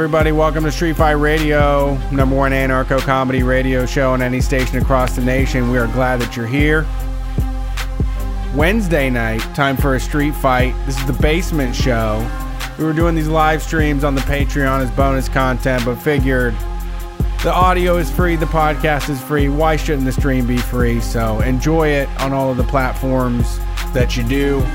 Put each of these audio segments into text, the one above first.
everybody? Welcome to Street Fight Radio, number one anarcho comedy radio show on any station across the nation. We are glad that you're here. Wednesday night, time for a street fight. This is the basement show. We were doing these live streams on the Patreon as bonus content, but figured the audio is free, the podcast is free. Why shouldn't the stream be free? So enjoy it on all of the platforms that you do.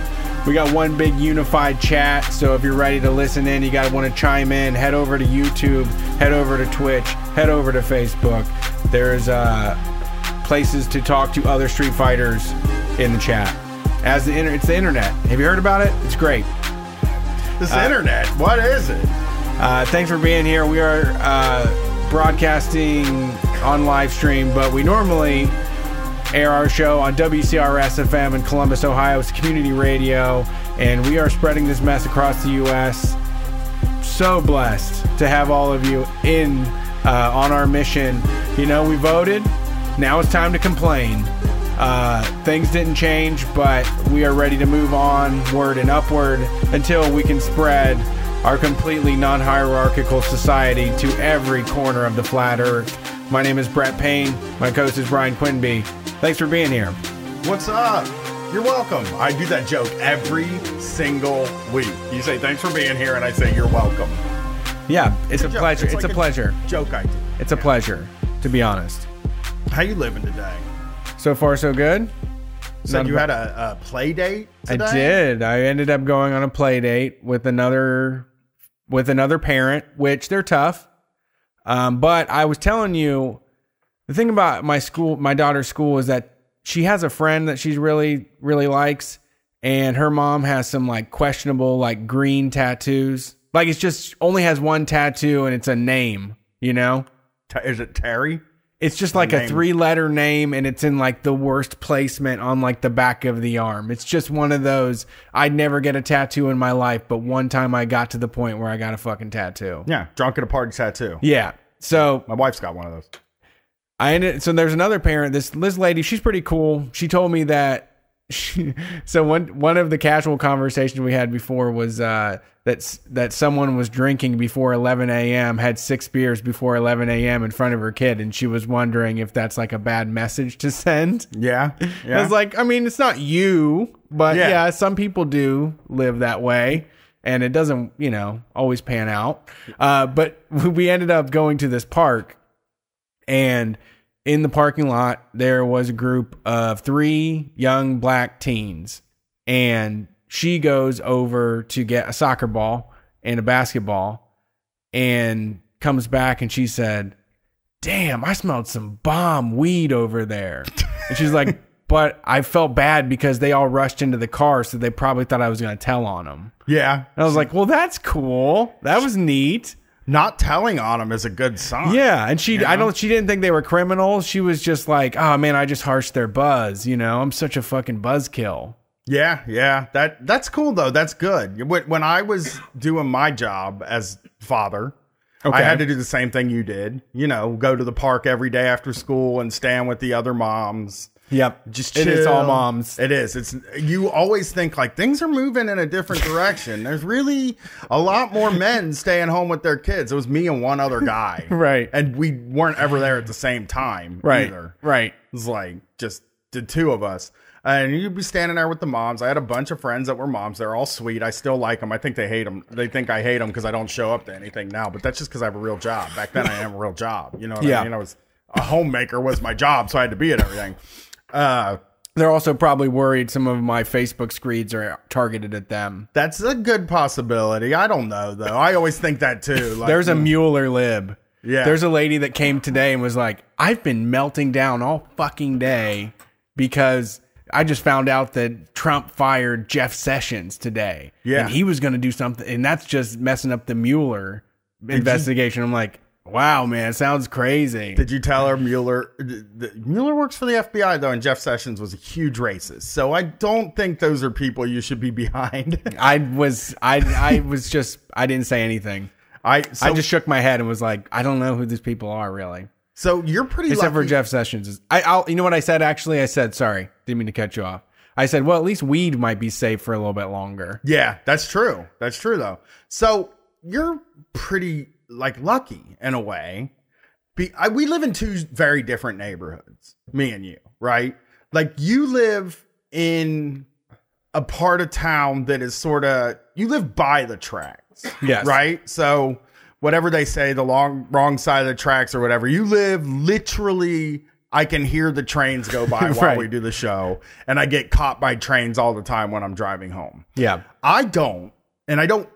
We got one big unified chat, so if you're ready to listen in, you got to want to chime in. Head over to YouTube, head over to Twitch, head over to Facebook. There's uh, places to talk to other Street Fighters in the chat. As the inter- it's the internet. Have you heard about it? It's great. This internet, what is it? Uh, thanks for being here. We are uh, broadcasting on live stream, but we normally air our show on WCRS FM in Columbus, Ohio. It's community radio, and we are spreading this mess across the U.S. So blessed to have all of you in uh, on our mission. You know, we voted. Now it's time to complain. Uh, things didn't change, but we are ready to move onward and upward until we can spread our completely non hierarchical society to every corner of the flat earth. My name is Brett Payne. My co host is Brian Quinby. Thanks for being here. What's up? You're welcome. I do that joke every single week. You say thanks for being here, and I say you're welcome. Yeah, it's a joke. pleasure. It's, like a pleasure. Joke I do. It's a pleasure, to be honest. How you living today? So far, so good. Said Not you a- had a, a play date today? I did. I ended up going on a play date with another with another parent, which they're tough. Um, but I was telling you the thing about my school, my daughter's school, is that she has a friend that she really really likes, and her mom has some like questionable like green tattoos. Like it's just only has one tattoo and it's a name. You know. Is it Terry? It's just like a name. three letter name and it's in like the worst placement on like the back of the arm. It's just one of those I'd never get a tattoo in my life, but one time I got to the point where I got a fucking tattoo. Yeah, drunk at a party tattoo. Yeah. So My wife's got one of those. I ended so there's another parent, this this lady, she's pretty cool. She told me that she, so one one of the casual conversations we had before was uh that that someone was drinking before 11 a.m. had six beers before 11 a.m. in front of her kid, and she was wondering if that's like a bad message to send. Yeah, yeah. was like, I mean, it's not you, but Yeah. yeah. some people do live that way, and it doesn't, you know, always pan out. Uh, but we ended up going to this park, and in the parking lot there was a group of three young black teens, and she goes over to get a soccer ball and a basketball, and comes back and she said, damn, I smelled some bomb weed over there. And she's like, but I felt bad because they all rushed into the car, so they probably thought I was going to tell on them. yeah. And I was like, well, that's cool. That was neat. Not telling on him is a good sign. Yeah. And she, I don't, she didn't think they were criminals. She was just like, oh man, I just harshed their buzz. You know, I'm such a fucking buzzkill. Yeah, yeah. That that's cool though. That's good. When when I was doing my job as father, Okay. I had to do the same thing you did. You know, go to the park every day after school and stand with the other moms. Yep. Just chill. it is all moms. It is. It's you always think like things are moving in a different direction. There's really a lot more men staying home with their kids. It was me and one other guy. Right. And we weren't ever there at the same time Right. either. Right. It was like just the two of us. And you'd be standing there with the moms. I had a bunch of friends that were moms. They're all sweet. I still like them. I think they hate them. They think I hate them because I don't show up to anything now. But that's just because I have a real job. Back then, I had a real job. You know what Yeah. I mean? I was a homemaker was my job, so I had to be at everything. Uh, They're also probably worried some of my Facebook screeds are targeted at them. that's a good possibility. I don't know though. I always think that too. Like, There's a Mueller lib. Yeah. There's a lady that came today and was like, I've been melting down all fucking day because I just found out that Trump fired Jeff Sessions today. Yeah. And he was going to do something. And that's just messing up the Mueller investigation. I'm like, wow, man, sounds crazy. Did you tell her Mueller? Mueller works for the FBI though, and Jeff Sessions was a huge racist. So I don't think those are people you should be behind. I was, I, I was just, I didn't say anything. I so, I just shook my head and was like, I don't know who these people are really. so you're pretty Except for Jeff Sessions. I, I'll, you know what I said? Actually, I said sorry. Didn't mean to cut you off. I said, well, at least weed might be safe for a little bit longer. Yeah, that's true. That's true though. So you're pretty like lucky in a way. Be, I, we live in two very different neighborhoods, me and you, right? Like you live in a part of town that is sort of you live by the tracks, Yes. right? So whatever they say, the long wrong side of the tracks or whatever, you live literally. I can hear the trains go by while Right. we do the show, and I get caught by trains all the time when I'm driving home. Yeah. I don't, and I don't.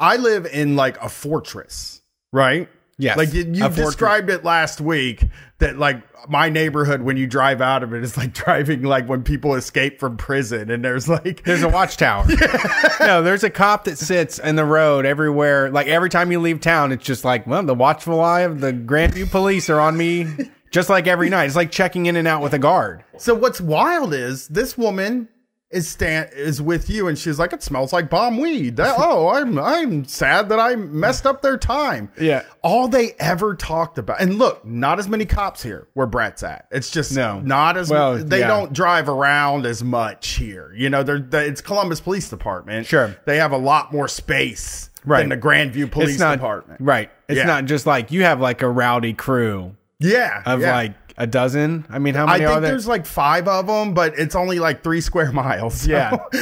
I live in like a fortress, right? Yes, Like you, you described it last week that like my neighborhood when you drive out of it is like driving like when people escape from prison and there's like There's a watchtower. no, there's a cop that sits in the road everywhere. Like every time you leave town, it's just like, well, the watchful eye of the Grandview police are on me, just like every night. It's like checking in and out with a guard. So what's wild is this woman is stand is with you and she's like it smells like bomb weed. That, oh, I'm I'm sad that I messed up their time. Yeah. All they ever talked about. And look, not as many cops here where Brett's at. It's just No. not as Well, they yeah. don't drive around as much here. You know, they're, they it's Columbus Police Department. Sure. They have a lot more space Right. than the Grandview Police not Department. right. It's Yeah. not just like you have like a rowdy crew Yeah. of yeah. like a dozen. I mean, how I many are think there? there's like five of them, but it's only like three square miles. so- Yeah.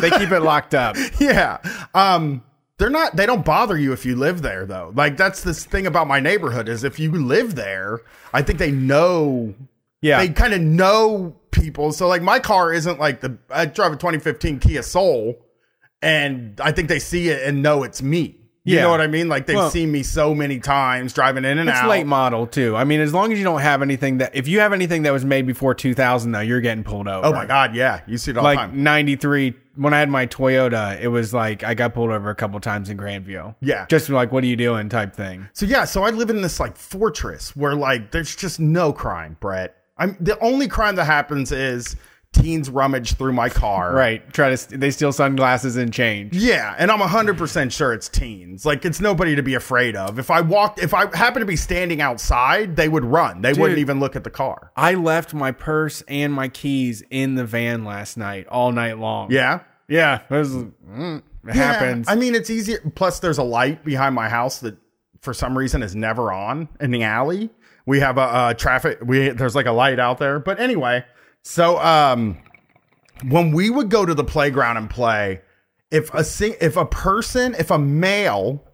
they keep it locked up. yeah. Um, they're not. They don't bother you if you live there, though. Like that's this thing about my neighborhood is if you live there, I think they know. Yeah. They kind of know people. So like my car isn't like the. I drive a 2015 Kia Soul, and I think they see it and know it's me. You Yeah. know what I mean? Like they've Well- seen me so many times driving in and It's out. It's late model too. I mean, as long as you don't have anything that, if you have anything that was made before 2000, though, you're getting pulled over. oh my god, yeah, you see it all the Like time. 93, when I had my Toyota, it was like I got pulled over a couple times in Grandview. Yeah. Just like, what are you doing type thing. So yeah, so I live in this like fortress where like there's just no crime, Brett. I'm the only crime that happens is teens rummage through my car. Right. Try to, st- they steal sunglasses and change. Yeah, and I'm 100% sure it's teens. Like it's nobody to be afraid of. If I walked if I happened to be standing outside, they would run. They wouldn't even look at the car. I left my purse and my keys in the van last night, all night long. Yeah. Yeah. It, was, mm, it Yeah, happens. I mean, it's easier. Plus, there's a light behind my house that, for some reason, is never on in the alley. We have a, a traffic. We there's like a light out there. But anyway, so um, when we would go to the playground and play, if a sing, if a person, if a male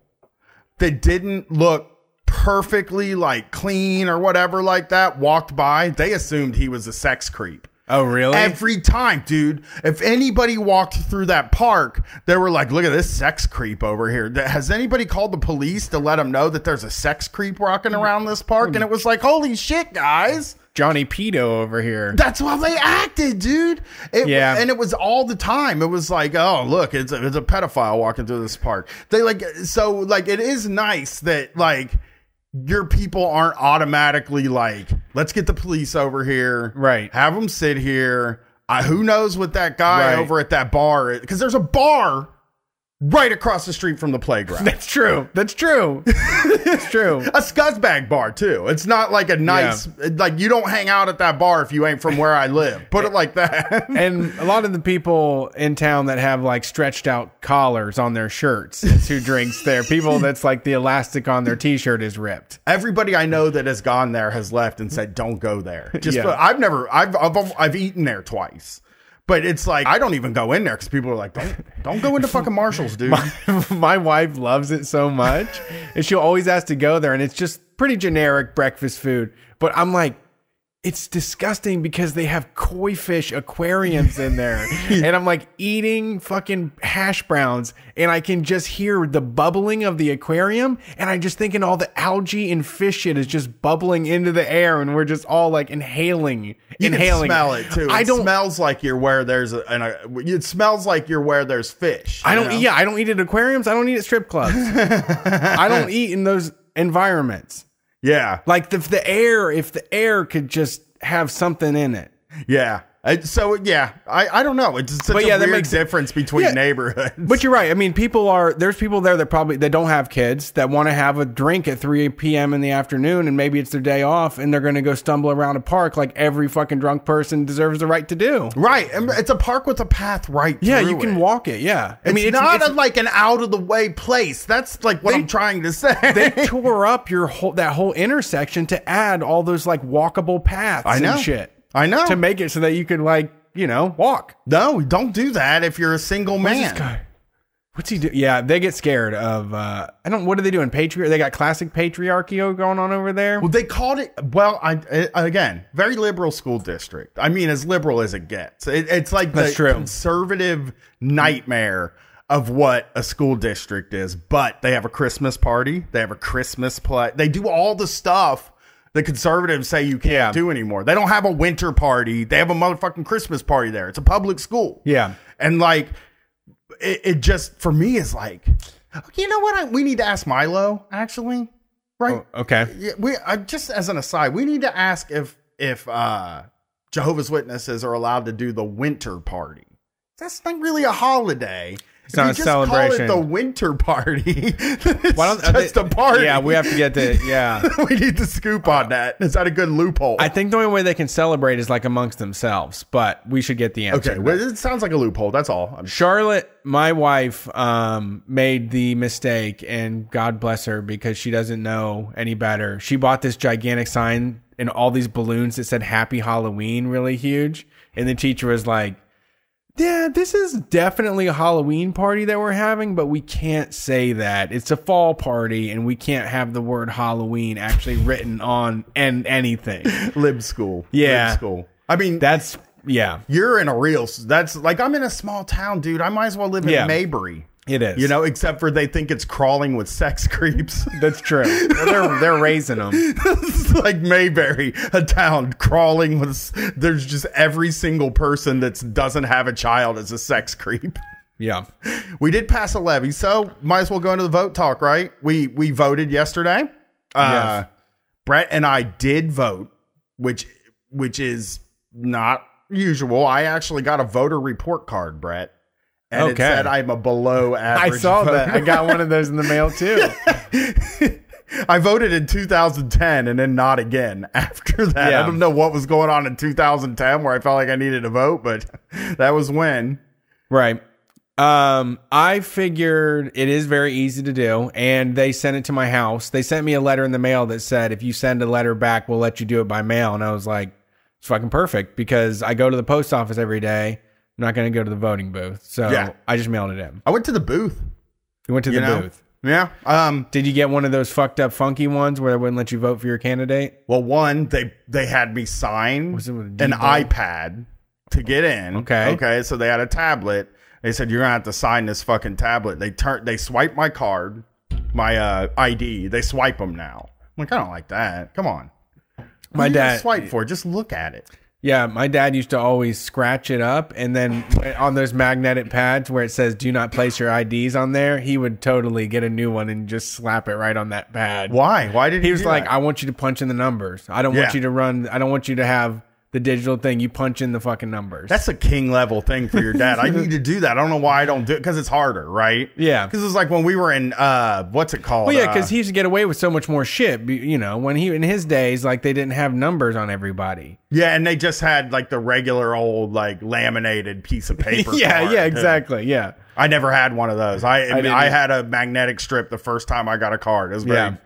that didn't look perfectly like clean or whatever like that walked by, they assumed he was a sex creep. oh, really? Every time, dude. If anybody walked through that park, they were like, look at this sex creep over here. Has anybody called the police to let them know that there's a sex creep walking around this park? And it was like, holy shit, guys. Johnny Pedo over here. That's why they acted, dude. It, Yeah. And it was all the time. It was like, oh, look, it's a, it's a pedophile walking through this park. They like, so like, it is nice that like, your people aren't automatically like, let's get the police over here, Right. Have them sit here. I, who knows what that guy Right. over at that bar? Because there's a bar right across the street from the playground. That's true. That's true. That's true. a scuzzbag bar too. It's not like a nice like you don't hang out at that bar if you ain't from where I live. Put it like that. And a lot of the people in town that have like stretched out collars on their shirts is who drinks there. People that's like the elastic on their t-shirt is ripped. Everybody I know that has gone there has left and said, "Don't go there." Just Yeah. I've never I've, I've I've eaten there twice. But it's like I don't even go in there because people are like, "Don't don't go into fucking Marshalls, dude." My wife loves it so much, and she'll always ask to go there, and it's just pretty generic breakfast food. But I'm like, it's disgusting because they have koi fish aquariums in there, and I'm like eating fucking hash browns, and I can just hear the bubbling of the aquarium, and I'm just thinking all the algae and fish shit is just bubbling into the air, and we're just all like inhaling, You inhaling. can smell it too. I it don't. smells like you're where there's a, an, a it smells like you're where there's fish. I don't. know? Yeah, I don't eat at aquariums. I don't eat at strip clubs. I don't eat in those environments. Yeah. Like if the air, if the air could just have something in it. Yeah. Uh, so yeah, I, I don't know. It's such But a yeah, that weird makes difference between Yeah. neighborhoods. But you're right. I mean, people are there's people there that probably that don't have kids that want to have a drink at 3 p.m. in the afternoon, and maybe it's their day off, and they're going to go stumble around a park like every fucking drunk person deserves the right to do. right, and it's a park with a path right. Yeah, you can it. walk it. Yeah, I It's mean, not it's, a, like an out of the way place. That's like what They- I'm trying to say. they tore up your whole that whole intersection to add all those like walkable paths I know. and shit I know. to make it so that you could like you know walk. no, don't do that if you're a single What's man. this guy? What's he do? Yeah, they get scared of. uh I don't. What are they doing? Patriarch? They got classic patriarchy going on over there. Well, they called it. Well, I, I again, very liberal school district. I mean, as liberal as it gets. It, it's like That's the true. conservative nightmare of what a school district is. But they have a Christmas party. They have a Christmas play. They do all the stuff the conservatives say you can't Yeah. do anymore. They don't have a winter party. They have a motherfucking Christmas party there. It's a public school. Yeah. and like it, it just for me is like, you know what? I, we need to ask Milo actually, right? Okay. Yeah, we I, just as an aside, we need to ask if if uh Jehovah's Witnesses are allowed to do the winter party. That's not really a holiday. It's not a celebration. Call it the winter party. Why don't- just they- a party. Yeah, we have to get to. Yeah. we need to scoop on that. Is that a good loophole? I think the only way they can celebrate is like amongst themselves, but we should get the answer. okay, well, it sounds like a loophole. That's all. I'm Charlotte, my wife, um, made the mistake, and God bless her because she doesn't know any better. She bought this gigantic sign and all these balloons that said Happy Halloween really huge. And the teacher was like, Yeah, this is definitely a Halloween party that we're having, but we can't say that. It's a fall party, and we can't have the word Halloween actually written on and anything. lib school. Yeah. lib school. I mean, That's, yeah, you're in a real. That's like I'm in a small town, dude. I might as well live in Yeah. Mayberry. It is. You know, except for they think it's crawling with sex creeps. that's true. Well, they're, they're raising them. it's like Mayberry, a town crawling with. There's just every single person that doesn't have a child is a sex creep. Yeah. We did pass a levy, so might as well go into the vote talk, right? We we voted yesterday. Uh, Yes. Brett and I did vote, which which is not usual. I actually got a voter report card, Brett, and it Okay. said I'm a below average. I saw that. I got one of those in the mail too. I voted in 2010 and then not again after that. Yeah. I don't know what was going on in 2010 where I felt like I needed to vote, but that was when. Right. Um, I figured it is very easy to do, and they sent it to my house. They sent me a letter in the mail that said, if you send a letter back, we'll let you do it by mail. And I was like, it's fucking perfect because I go to the post office every day. I'm not going to go to the voting booth. So Yeah. I just mailed it in. I went to the booth. You went to You the know? booth. Yeah. Um. Did you get one of those fucked up funky ones where they wouldn't let you vote for your candidate? Well, one they they had me sign Was it with a an iPad to get in. Okay. Okay. So they had a tablet. They said you're gonna have to sign this fucking tablet. They turn they swipe my card, my uh, ID. They swipe them now. I'm like I don't like that. Come on. My What you dad- swipe for. Just look at it. Yeah, my dad used to always scratch it up, and then on those magnetic pads where it says "Do not place your IDs" on there, he would totally get a new one and just slap it right on that pad. Why? Why did He he was like, that? "I want you to punch in the numbers. I don't Yeah. want you to run. I don't want you to have the digital thing. You punch in the fucking numbers." That's a king level thing for your dad. I need to do that. I don't know why I don't do it because it's harder, right? Yeah. Because it's like when we were in uh, what's it called? well, yeah, Uh, because he used to get away with so much more shit. You know, when he in his days, like they didn't have numbers on everybody. yeah, and they just had like the regular old like laminated piece of paper. yeah, yeah, exactly. Yeah, I never had one of those. I I, didn't I had a magnetic strip the first time I got a card. It was very, Yeah.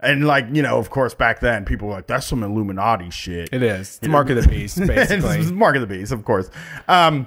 And like you know, of course, back then people were like that's some Illuminati shit. it is. It's the mark of the beast, It's basically. Mark of the Beast, of course. Um,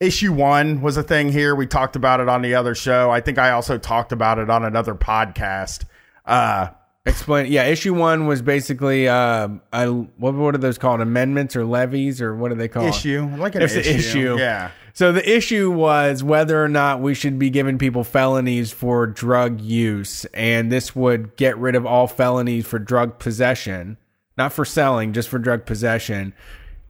issue one was a thing here. We talked about it on the other show. I think I also talked about it on another podcast. Uh, Explain. Yeah, issue one was basically uh, I, what what are those called? Amendments or levies or what are they called? issue, like an It's issue. issue. Yeah. So the issue was whether or not we should be giving people felonies for drug use, and this would get rid of all felonies for drug possession, not for selling, just for drug possession.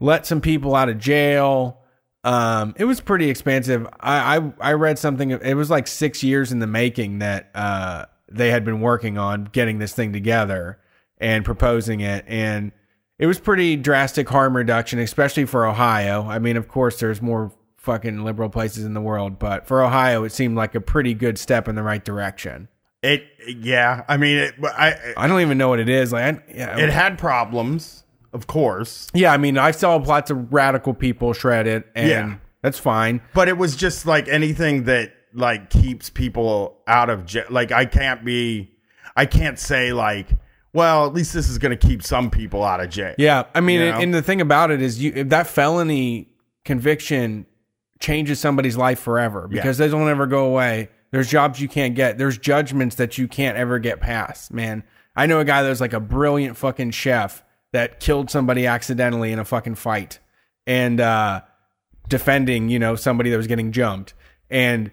Let some people out of jail. Um, it was pretty expensive. I, I I read something. It was like six years in the making that uh, they had been working on getting this thing together and proposing it, and it was pretty drastic harm reduction, especially for Ohio. I mean, of course, there's more fucking liberal places in the world, but for Ohio, it seemed like a pretty good step in the right direction. It, yeah. I mean, it, I, I don't even know what it is. Like, I, yeah, it had problems, of course, yeah. I mean, I saw lots of radical people shred it, and Yeah. that's fine. but it was just like anything that like keeps people out of jail. Like I can't be, I can't say like, well, at least this is going to keep some people out of jail. Yeah, I mean, You and- know? and the thing about it is, you if that felony conviction changes somebody's life forever because they don't ever go away. There's jobs you can't get. There's judgments that you can't ever get past. Man, I know a guy that was like a brilliant fucking chef that killed somebody accidentally in a fucking fight and uh, defending, you know, somebody that was getting jumped, and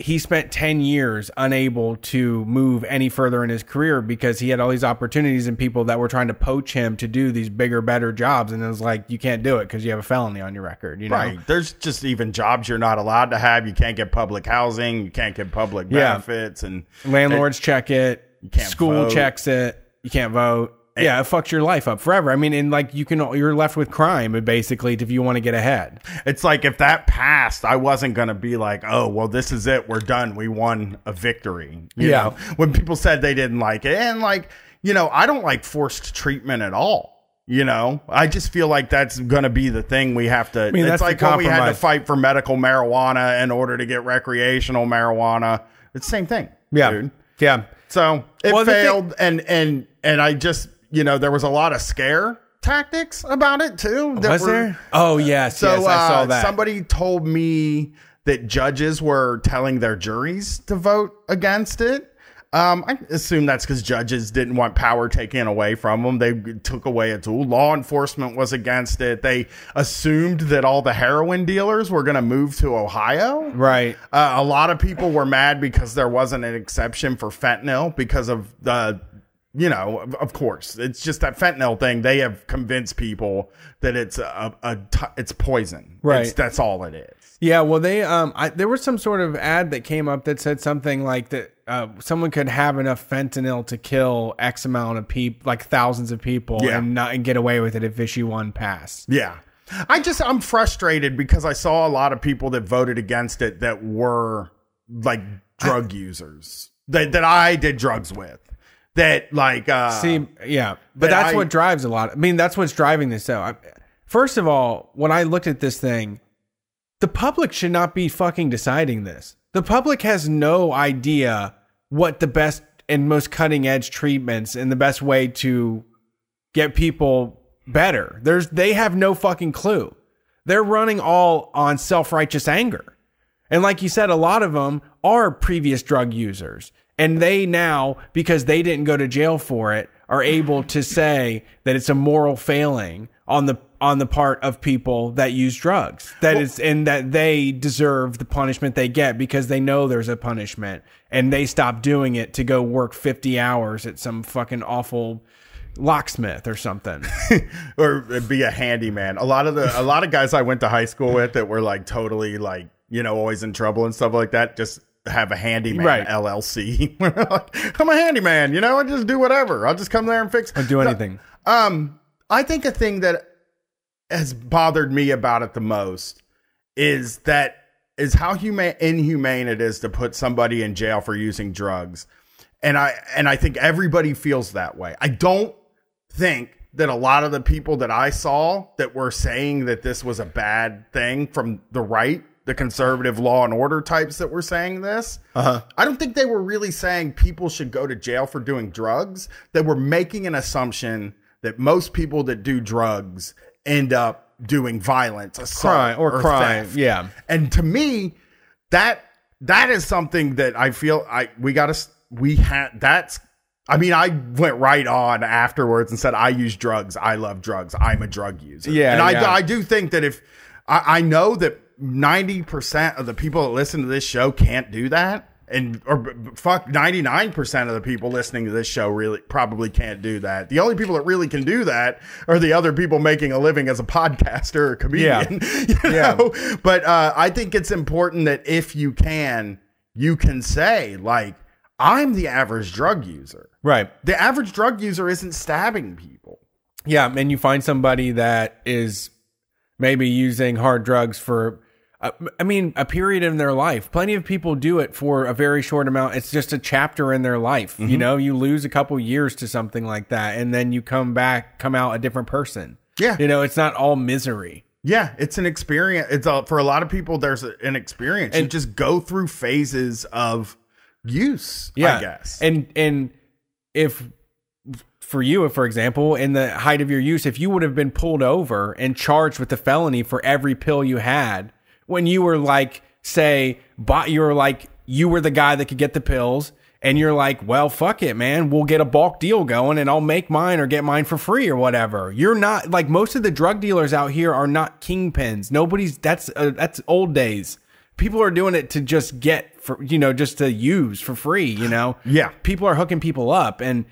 he spent 10 years unable to move any further in his career because he had all these opportunities and people that were trying to poach him to do these bigger, better jobs. And it was like, you can't do it because you have a felony on your record, you know? Right. There's just even jobs you're not allowed to have. You can't get public housing. You can't get public Yeah. benefits. And Landlords check it. can't School vote. checks it. You can't vote. Eh. yeah, it fucks your life up forever. I mean, and like you can, you're left with crime basically if you want to get ahead. it's like if that passed, I wasn't going to be like, oh, well, this is it. We're done. We won a victory. You Yeah. know, when people said they didn't like it. And like, you know, I don't like forced treatment at all. You know, I just feel like that's going to be the thing we have to. I mean, it's that's like when we had to fight for medical marijuana in order to get recreational marijuana. It's the same thing. Yeah. dude. Yeah. So it Well, the thing- failed, and and and I just you know there was a lot of scare tactics about it too. Was were- there? Oh, yes. So yes, I saw uh, that. somebody told me that judges were telling their juries to vote against it. Um, I assume that's because judges didn't want power taken away from them. They took away a tool. Law enforcement was against it. They assumed that all the heroin dealers were going to move to Ohio. right. Uh, a lot of people were mad because there wasn't an exception for fentanyl because of the, you know, of, course, it's just that fentanyl thing. They have convinced people that it's a, a t- it's poison. Right. It's, that's all it is. Yeah, well, they um, I, there was some sort of ad that came up that said something like that uh, someone could have enough fentanyl to kill X amount of people, like thousands of people, Yeah. and not and get away with it if issue one passed. Yeah. I just I'm frustrated because I saw a lot of people that voted against it that were like drug users that that I did drugs with. That like uh See, yeah, but that that's I- what drives a lot. I mean, that's what's driving this. though. I, first of all, when I looked at this thing, the public should not be fucking deciding this. The public has no idea what the best and most cutting edge treatments and the best way to get people better. There's they have no fucking clue. They're running all on self-righteous anger. And like you said, a lot of them are previous drug users. And they now, because they didn't go to jail for it, are able to say that it's a moral failing on the on the part of people that use drugs. That is and that they deserve the punishment they get because they know there's a punishment and they stop doing it to go work 50 hours at some fucking awful locksmith or something. or be a handyman. A lot of the a lot of guys I went to high school with that were like totally like you know always in trouble and stuff like that. Just have a handyman Right. LLC. like, I'm a handyman. You know, I just do whatever. I'll just come there and fix. I'll do anything. Um, I think a thing that has bothered me about it the most is that is how humane inhumane it is to put somebody in jail for using drugs. And I and I think everybody feels that way. I don't think that a lot of the people that I saw that were saying that this was a bad thing from the right, the conservative law and order types that were saying this, Uh-huh. I don't think they were really saying people should go to jail for doing drugs. They were making an assumption that most people that do drugs end up doing violence, assault, Crime or crime, theft. yeah. And to me, that that is something that I feel I we got to we had that's I mean I went right on afterwards and said I use drugs. I love drugs. I'm a drug user. Yeah, and I yeah. I do think that if I, I know that ninety percent of the people that listen to this show can't do that. And or fuck, ninety nine percent of the people listening to this show really probably can't do that. The only people that really can do that are the other people making a living as a podcaster or comedian. you Yeah. know? But uh, I think it's important that if you can, you can say like, "I'm the average drug user." Right. The average drug user isn't stabbing people. Yeah, and you find somebody that is maybe using hard drugs for, Uh, I mean, a period in their life. Plenty of people do it for a very short amount. It's just a chapter in their life. You mm-hmm. know, you lose a couple years to something like that, and then you come back, come out a different person. Yeah. You know, it's not all misery. Yeah, it's an experience. It's a, for a lot of people. There's an experience. you And- just go through phases of use. Yeah. I guess. And and if for you, for example, in the height of your use, if you would have been pulled over and charged with a felony for every pill you had, when you were like, say, bought you were like you were the guy that could get the pills, and you're like, well, fuck it, man, we'll get a bulk deal going, and I'll make mine or get mine for free or whatever. You're not like most of the drug dealers out here are not kingpins. Nobody's that's uh, that's old days. People are doing it to just get for you know just to use for free. You know, Yeah. people are hooking people up and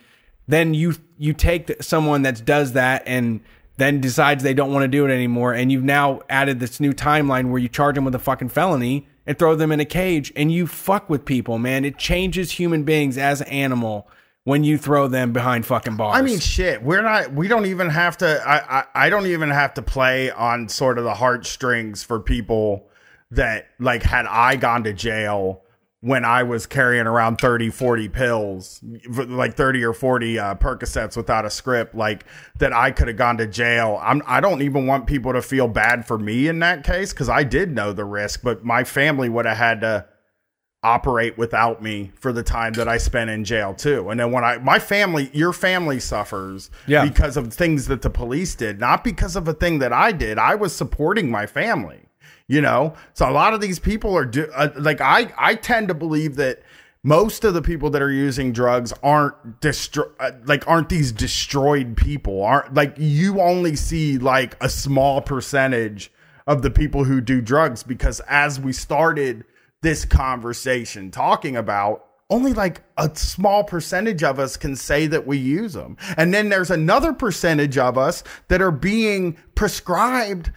then you you take someone that does that and then decides they don't want to do it anymore and you've now added this new timeline where you charge them with a fucking felony and throw them in a cage and you fuck with people man it changes human beings as an animal when you throw them behind fucking bars I mean, shit. We're not. We don't even have to. I, I. I don't even have to play on sort of the heartstrings for people that like had I gone to jail when I was carrying around 30, 40 pills, like 30 or 40 uh, Percocets without a script, like that I could have gone to jail. I'm, I don't even want people to feel bad for me in that case because I did know the risk, but my family would have had to operate without me for the time that I spent in jail too. And then when I my family your family suffers Yeah. because of things that the police did, not because of a thing that I did. I was supporting my family. You know? So a lot of these people are do, uh, like I I tend to believe that most of the people that are using drugs aren't uh, like aren't these destroyed people aren't like you only see like a small percentage of the people who do drugs because as we started this conversation talking about only like a small percentage of us can say that we use them. And then there's another percentage of us that are being prescribed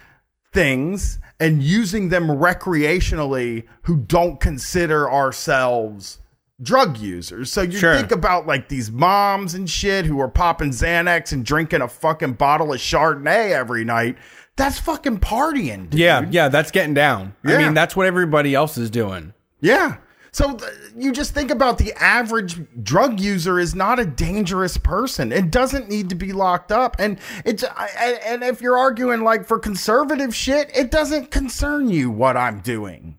things and using them recreationally who don't consider ourselves drug users. So you Sure. think about like these moms and shit who are popping Xanax and drinking a fucking bottle of Chardonnay every night. That's fucking partying. Dude. yeah yeah that's getting down i mean that's what everybody else is doing Yeah. So th- you just think about the average drug user is not a dangerous person. It doesn't need to be locked up. And it's I- and if you're arguing like for conservative shit, it doesn't concern you what I'm doing.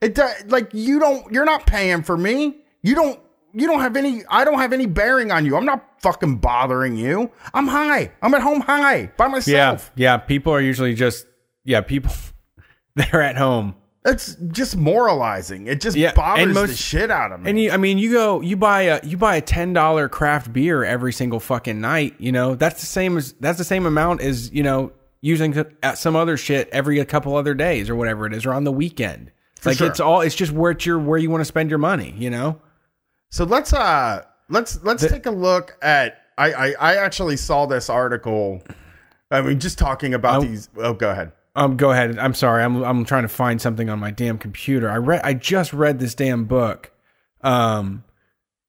It does like you don't you're not paying for me. You don't you don't have any I don't have any bearing on you. I'm not fucking bothering you. I'm high. I'm at home high by myself. yeah yeah people are usually just yeah people they're at home It's just moralizing. It just Yeah, bothers most- the shit out of me. And you, I mean, you go, you buy a, you buy a ten dollar craft beer every single fucking night. You know, that's the same as that's the same amount as you know using some other shit every a couple other days or whatever it is, or on the weekend. like sure. it's all, it's just where it's your where you want to spend your money. You know, So let's uh let's let's take a look at I, I I actually saw this article. I mean, just talking about these. Oh, go ahead. Um, go ahead. I'm sorry, I'm I'm trying to find something on my damn computer. I read, I just read this damn book. Um,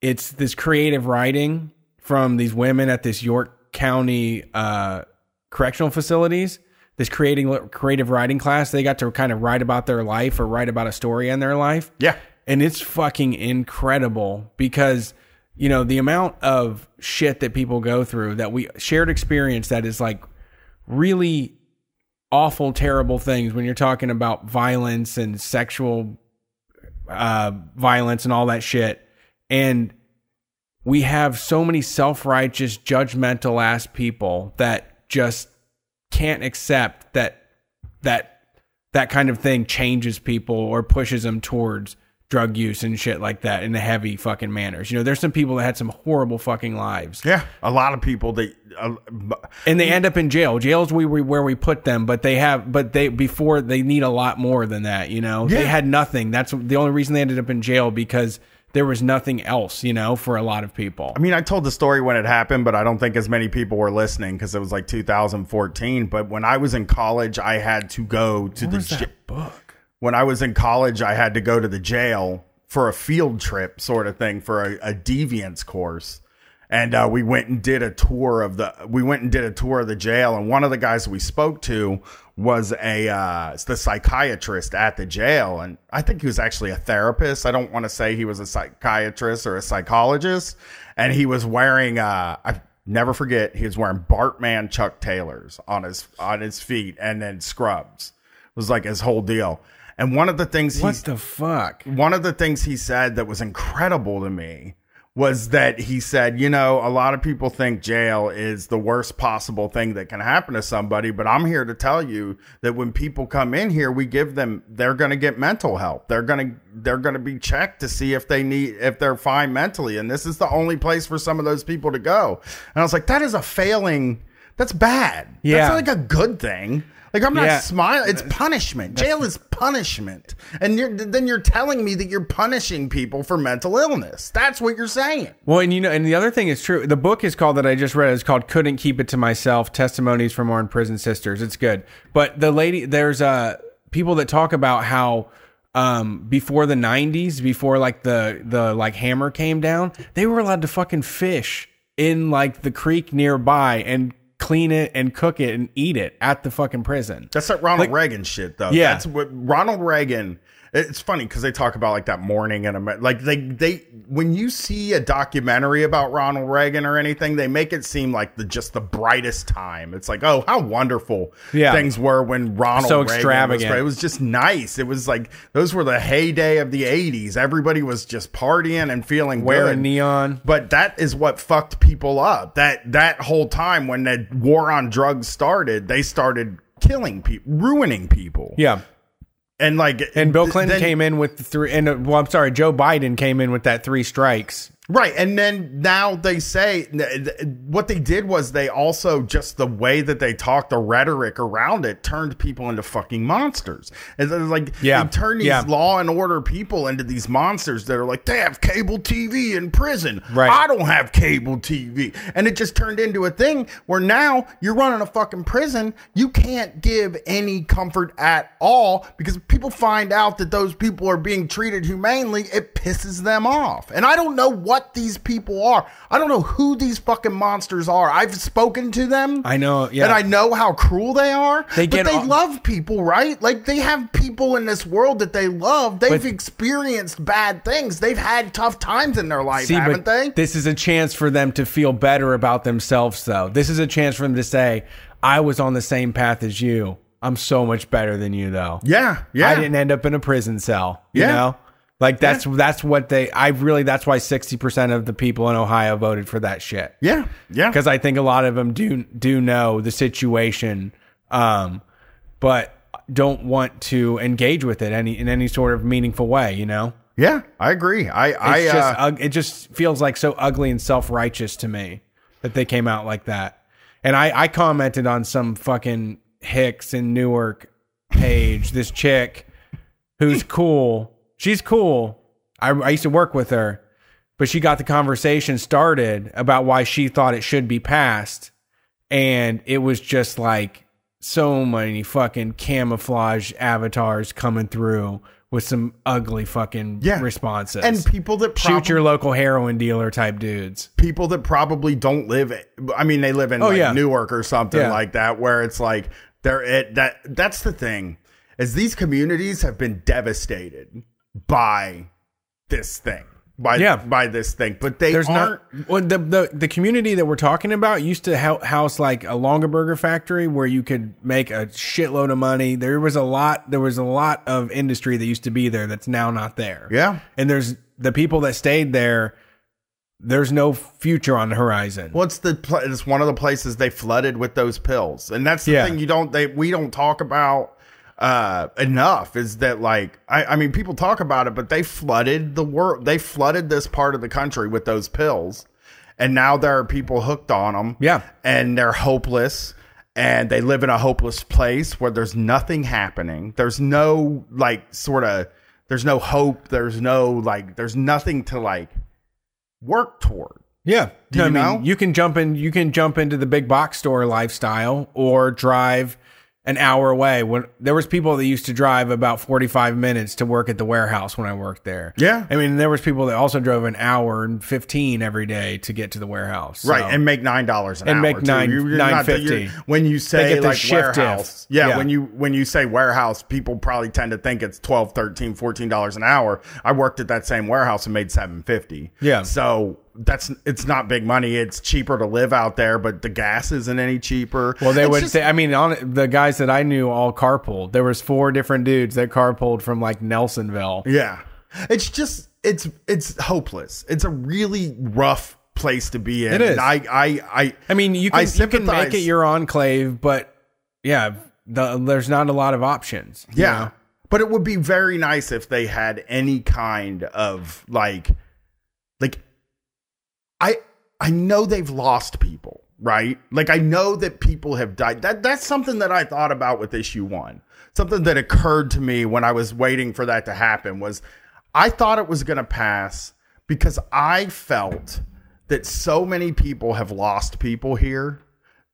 it's this creative writing from these women at this York County uh, correctional facilities. This creating creative writing class, they got to kind of write about their life or write about a story in their life. Yeah. And it's fucking incredible because, you know, the amount of shit that people go through that we shared experience that is like really awful, terrible things when you're talking about violence and sexual uh, violence and all that shit. And we have so many self righteous, judgmental ass people that just can't accept that that that kind of thing changes people or pushes them towards drug use and shit like that in the heavy fucking manners. You know, there's some people that had some horrible fucking lives. Yeah. A lot of people that. Uh, And they end up in jail. Jail's we, we where we put them, but they have but they before they need a lot more than that, you know. They had nothing. That's the only reason they ended up in jail because there was nothing else, you know, for a lot of people. I mean, I told the story when it happened, but I don't think as many people were listening because it was like 2014. But when I was in college, I had to go to the. J- book? When I was in college, I had to go to the jail for a field trip sort of thing for a, a deviance course. and uh, we went and did a tour of the we went and did a tour of the jail. And one of the guys we spoke to was a uh, the psychiatrist at the jail. And i think he was actually a therapist. I don't want to say he was a psychiatrist or a psychologist. And he was wearing uh i never forget he was wearing bartman chuck taylors on his on his feet and then scrubs. It was like his whole deal and one of the things What he's the fuck? one of the things he said that was incredible to me was that he said, you know, a lot of people think jail is the worst possible thing that can happen to somebody, but I'm here to tell you that when people come in here, we give them they're going to get mental help. They're going to they're going to be checked to see if they need if they're fine mentally, and this is the only place for some of those people to go. And I was like, that is a failing. That's bad. Yeah. That's like a good thing. Like I'm not Yeah. smiling. It's punishment. Jail is punishment, and you're, then you're telling me that you're punishing people for mental illness. That's what you're saying. Well, and you know, and the other thing is true. The book is called that I just read is called "Couldn't Keep It to Myself: Testimonies from Our Imprisoned Sisters." It's good, but the lady, there's uh people that talk about how um before the 90s, before like the the like hammer came down, they were allowed to fucking fish in like the creek nearby and clean it and cook it and eat it at the fucking prison. That's that Ronald Like- Reagan shit, though. Yeah. that's what Ronald Reagan. It's funny because they talk about like that morning and Amer- like they they when you see a documentary about Ronald Reagan or anything, they make it seem like the just the brightest time. It's like oh how wonderful Yeah. things were when Ronald So Reagan was extravagant. pre- It was just nice. It was like those were the heyday of the '80s. Everybody was just partying and feeling Wearing good. neon. But that is what fucked people up. That that whole time when the war on drugs started, they started killing people, ruining people. Yeah. And like And Bill Clinton then- came in with the three, and uh, well, I'm sorry, Joe Biden came in with that three strikes. Right. And then now they say what they did was they also just the way that they talked, the rhetoric around it turned people into fucking monsters. And it's like Yeah. they turn these Yeah. law and order people into these monsters that are like, they have cable TV in prison. Right. I don't have cable TV. And it just turned into a thing where now you're running a fucking prison. You can't give any comfort at all because people find out that those people are being treated humanely, it pisses them off. And I don't know what these people are. I don't know who these fucking monsters are. I've spoken to them. I know, yeah. And I know how cruel they are. They but get they all- love people, right? Like they have people in this world that they love. They've But- experienced bad things. They've had tough times in their life, See, haven't they? this is a chance for them to feel better about themselves, though. This is a chance for them to say, "I was on the same path as you. I'm so much better than you, though. Yeah, yeah. I didn't end up in a prison cell. You Yeah. know." Like that's that's what they I really that's why 60% of the people in Ohio voted for that shit. Yeah, yeah. because I think a lot of them do do know the situation, um, but don't want to engage with it any in any sort of meaningful way. You know, yeah, I agree. I, I, it's just uh, it just feels like so ugly and self righteous to me that they came out like that. And I I commented on some fucking Hicks in Newark page. this chick who's cool. She's cool. I, I used to work with her, but she got the conversation started about why she thought it should be passed. And it was just like so many fucking camouflage avatars coming through with some ugly fucking Yeah. responses. and people that shoot your local heroin dealer type dudes. people that probably don't live. I mean, they live in Oh, like yeah. Newark or something Yeah. like that, where it's like they're it. That that's the thing is these communities have been devastated by this thing. By Yeah. by this thing, but they There's aren't. not well, the, the the community that we're talking about used to house like a Longaberger factory where you could make a shitload of money. There was a lot. There was a lot of industry that used to be there that's now not there. Yeah. and there's the people that stayed there. There's no future on the horizon. Well, it's the pla- it's one of the places they flooded with those pills, and that's the Yeah. thing you don't they we don't talk about uh enough is that like I, I mean people talk about it but they flooded the world they flooded this part of the country with those pills and now there are people hooked on them Yeah. and they're hopeless and they live in a hopeless place where there's nothing happening there's no like sort of there's no hope there's no like there's nothing to like work toward Yeah. Do you I mean, know? you can jump in you can jump into the big box store lifestyle or drive an hour away. When there was people that used to drive about 45 minutes to work at the warehouse when I worked there. Yeah. I mean, there was people that also drove an hour and 15 every day to get to the warehouse. So- Right, and make nine dollars an And hour. make nine- You- you're not the- $9.50. you're- When you say like shift warehouse, yeah, Yeah. when you when you say warehouse, people probably tend to think it's 12 13 14 dollars an hour. I worked at that same warehouse and made seven fifty. Yeah. so that's it's not big money. It's cheaper to live out there, but the gas isn't any cheaper. Well, they It's would just- say. I mean, on the guys that I knew all carpooled. There was four different dudes that carpooled from like Nelsonville. Yeah. It's just it's it's hopeless. It's a really rough place to be in. It is. And I I I I mean, you can you can make it your enclave, but yeah, the, there's not a lot of options. you Yeah. know? But it would be very nice if they had any kind of like like I I know they've lost people, right? Like I know that people have died. That that's something that I thought about with issue 1. Something that occurred to me when I was waiting for that to happen was I thought it was going to pass because I felt that so many people have lost people here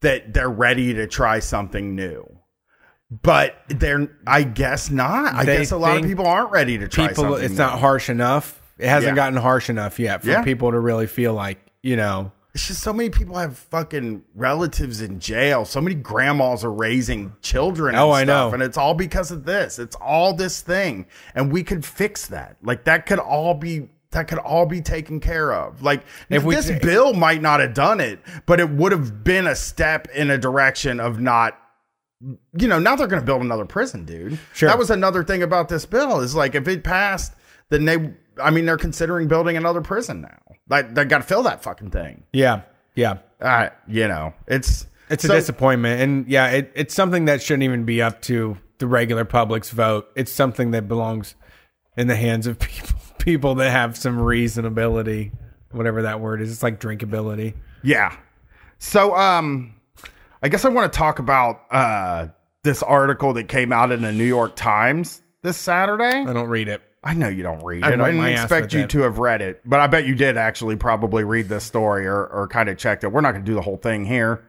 that they're ready to try something new. But they're, I guess not. I They guess a lot of people aren't ready to try people, something it's new. not harsh enough. It hasn't Yeah. gotten harsh enough yet for Yeah. people to really feel like you know. It's just so many people have fucking relatives in jail. So many grandmas are raising children. Oh, and Oh, I know. And it's all because of this. It's all this thing. And we could fix that. Like that could all be that could all be taken care of. Like If we- this bill might not have done it, but it would have been a step in a direction of not you know, now they're going to build another prison, dude. Sure. That was another thing about this bill is like if it passed, then they I mean they're considering building another prison now. Like they got to fill that fucking thing. Yeah, yeah. Uh, you know, it's It's so- a disappointment, and yeah, it, it's something that shouldn't even be up to the regular public's vote. It's something that belongs in the hands of people people that have some reasonability, whatever that word is. It's like drinkability. Yeah. So um I guess I want to talk about uh this article that came out in the New York Times this Saturday. I don't read it. I know you don't read I it. wipe I didn't expect you to have read it, but I bet you did actually probably read this story or, or kind of checked it. We're not going to do the whole thing here,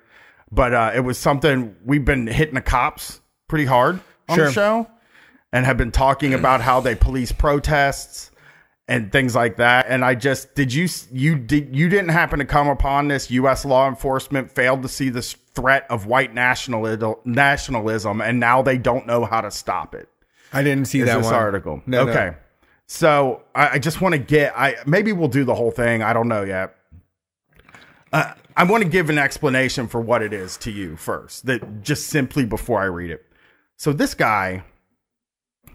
but uh, it was something we've been hitting the cops pretty hard on Sure. the show and have been talking about how they police protests and things like that. And I just did you you did you didn't happen to come upon this? U.S. law enforcement failed to see this threat of white nationalism, nationalism, and now they don't know how to stop it I didn't see that this one. article. No, no. okay. So I, I just want to get I maybe we'll do the whole thing. I don't know yet. Uh, I want to give an explanation for what it is to you first. That just simply before I read it. So this guy,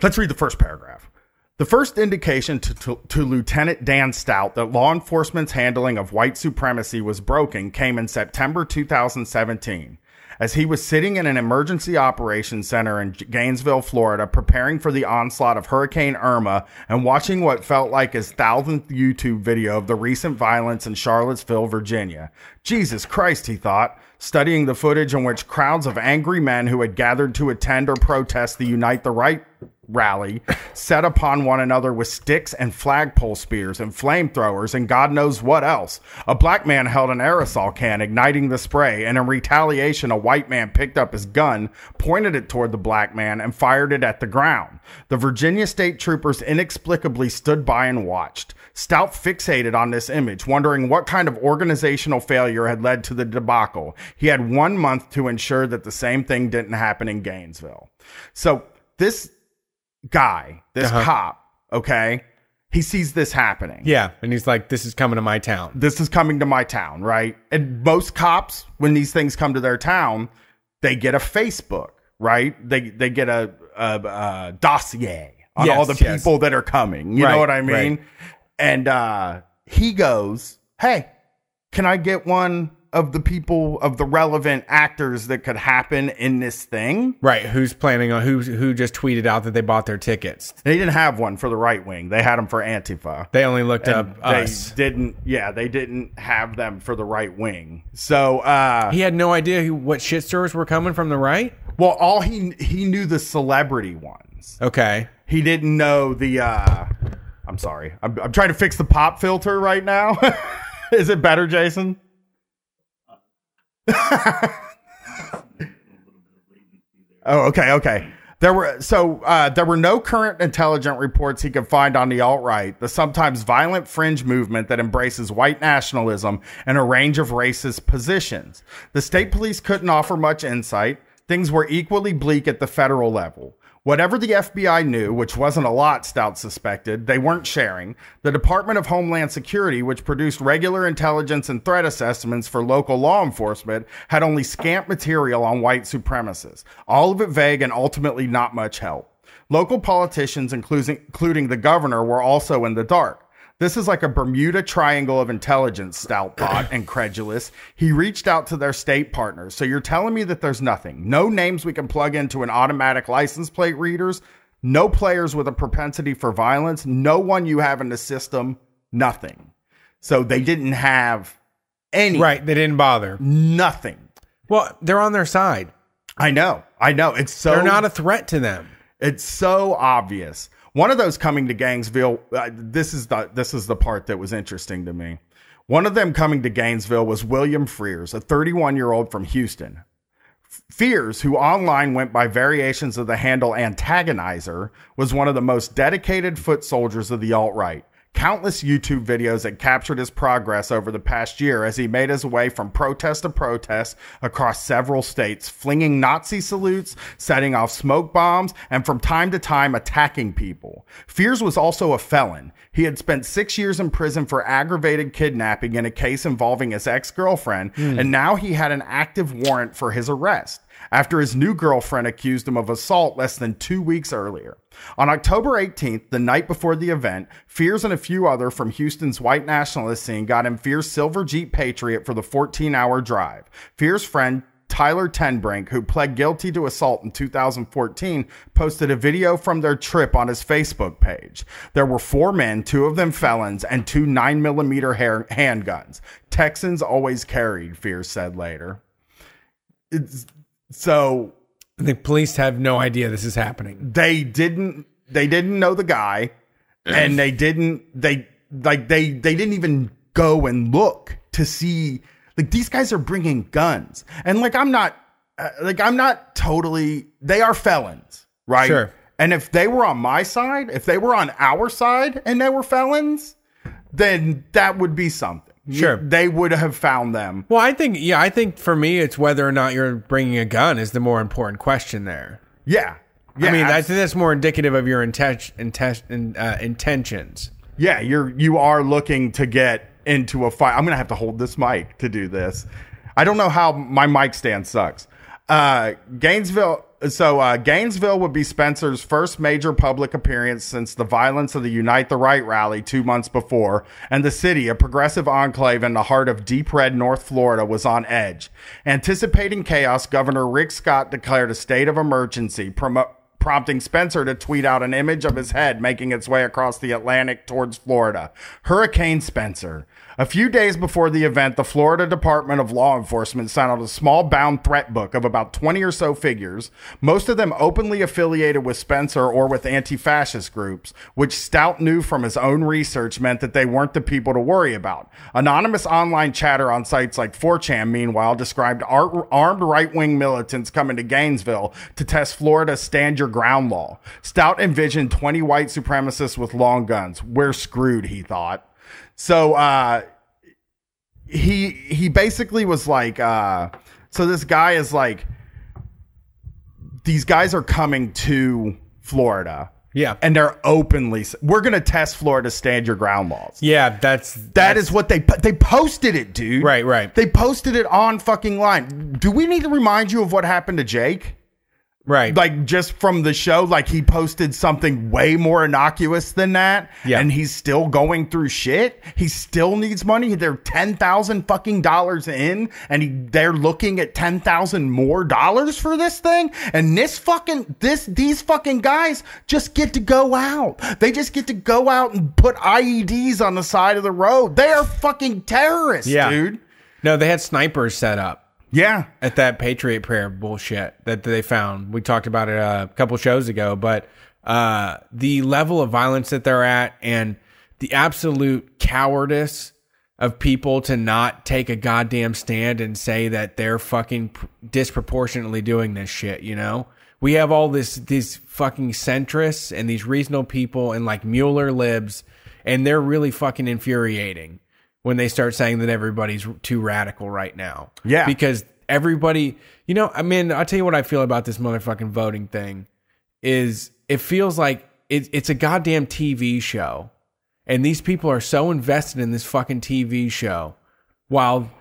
let's read the first paragraph. The first indication to, to, to Lieutenant Dan Stout that law enforcement's handling of white supremacy was broken came in September 2017 as he was sitting in an emergency operations center in Gainesville, Florida, preparing for the onslaught of Hurricane Irma and watching what felt like his thousandth YouTube video of the recent violence in Charlottesville, Virginia. Jesus Christ, he thought, studying the footage in which crowds of angry men who had gathered to attend or protest the Unite the Right rally set upon one another with sticks and flagpole spears and flamethrowers and God knows what else. A black man held an aerosol can, igniting the spray, and in retaliation, a white man picked up his gun, pointed it toward the black man, and fired it at the ground. The Virginia state troopers inexplicably stood by and watched. Stout fixated on this image, wondering what kind of organizational failure had led to the debacle. He had one month to ensure that the same thing didn't happen in Gainesville. So this guy, this Uh-huh. cop, okay, he sees this happening. Yeah, and he's like, "This is coming to my town." This is coming to my town, right? And most cops, when these things come to their town, they get a Facebook, right? They they get a, a, a dossier on Yes, all the yes. people that are coming. You know what I mean? right. And uh, he goes, "Hey, can I get one of the people of the relevant actors that could happen in this thing?" Right? Who's planning on who? Who just tweeted out that they bought their tickets? They didn't have one for the right wing. They had them for Antifa. They only looked And up they us. didn't. Yeah, they didn't have them for the right wing. So, uh, He had no idea who, what shit stores were coming from the right. well, all he he knew the celebrity ones. Okay. He didn't know the. uh I'm sorry. I'm, I'm trying to fix the pop filter right now. Is it better, Jason? Oh, okay, okay. There were so uh, there were no current intelligent reports he could find on the alt right, the sometimes violent fringe movement that embraces white nationalism and a range of racist positions. The state police couldn't offer much insight. Things were equally bleak at the federal level. Whatever the FBI knew, which wasn't a lot, Stout suspected, they weren't sharing. The Department of Homeland Security, which produced regular intelligence and threat assessments for local law enforcement, had only scant material on white supremacists. All of it vague and ultimately not much help. Local politicians, including, including the governor, were also in the dark. This is like a Bermuda Triangle of intelligence, Stout thought, incredulous. He reached out to their state partners. So you're telling me that there's nothing? No names we can plug into an automatic license plate readers? No players with a propensity for violence? No one you have in the system? Nothing. So they didn't have any. Right. They didn't bother. Nothing. Well, they're on their side. I know. I know. It's so. They're not a threat to them. It's so obvious. One of those coming to Gainesville. Uh, this is the this is the part that was interesting to me. One of them coming to Gainesville was William Fears, a 31 year old from Houston. Fears, who online went by variations of the handle Antagonizer, was one of the most dedicated foot soldiers of the alt right countless YouTube videos that captured his progress over the past year as he made his way from protest to protest across several states, flinging Nazi salutes, setting off smoke bombs, and from time to time attacking people. Fears was also a felon. He had spent six years in prison for aggravated kidnapping in a case involving his ex girlfriend, mm. and now he had an active warrant for his arrest after his new girlfriend accused him of assault less than two weeks earlier. On October 18th, the night before the event, Fears and a few other from Houston's white nationalist scene got him Fears' silver Jeep Patriot for the 14 hour drive. Fears' friend Tyler Tenbrink, who pled guilty to assault in 2014, posted a video from their trip on his Facebook page. There were four men, two of them felons, and two 9mm handguns. Texans always carried, Fears said later. It's so the police have no idea this is happening. They didn't they didn't know the guy and they didn't they like they they didn't even go and look to see like these guys are bringing guns. And like I'm not uh, like I'm not totally they are felons, right? Sure. And if they were on my side, if they were on our side and they were felons, then that would be something. Sure. They would have found them. Well, I think, yeah, I think for me, it's whether or not you're bringing a gun is the more important question there. Yeah. yeah I mean, that's, that's more indicative of your inten- uh, intentions. Yeah, you're you are looking to get into a fight. I'm gonna have to hold this mic to do this. I don't know how my mic stand sucks. Uh, Gainesville, so uh, Gainesville would be Spencer's first major public appearance since the violence of the Unite the Right rally two months before, and the city, a progressive enclave in the heart of deep red North Florida, was on edge. Anticipating chaos, Governor Rick Scott declared a state of emergency, prompting Spencer to tweet out an image of his head making its way across the Atlantic towards Florida. Hurricane Spencer. A few days before the event, the Florida Department of Law Enforcement sent out a small bound threat book of about 20 or so figures, most of them openly affiliated with Spencer or with anti fascist groups, which Stout knew from his own research meant that they weren't the people to worry about. Anonymous online chatter on sites like 4chan, meanwhile, described armed right wing militants coming to Gainesville to test Florida's stand your ground law. Stout envisioned 20 white supremacists with long guns. We're screwed, he thought. So uh, he he basically was like, uh, so this guy is like, these guys are coming to Florida. Yeah. And they're openly we're going to test Florida stand your ground laws. Yeah, that's That that's, is what they they posted it, dude. Right, right. They posted it on fucking line. Do we need to remind you of what happened to Jake? Right. Like just from the show, like he posted something way more innocuous than that. Yeah. And he's still going through shit. He still needs money. They're ten thousand fucking dollars in, and he, they're looking at ten thousand more dollars for this thing. And this fucking this these fucking guys just get to go out. They just get to go out and put IEDs on the side of the road. They are fucking terrorists, Yeah. dude. no, they had snipers set up Yeah. at that Patriot Prayer bullshit that they found. We talked about it a couple shows ago, but uh, the level of violence that they're at and the absolute cowardice of people to not take a goddamn stand and say that they're fucking disproportionately doing this shit, you know? we have all this these fucking centrists and these reasonable people and like Mueller libs, and they're really fucking infuriating when they start saying that everybody's too radical right now. Yeah. because everybody, you know, I mean, I'll tell you what I feel about this motherfucking voting thing is it feels like it, it's a goddamn TV show, and these people are so invested in this fucking TV show while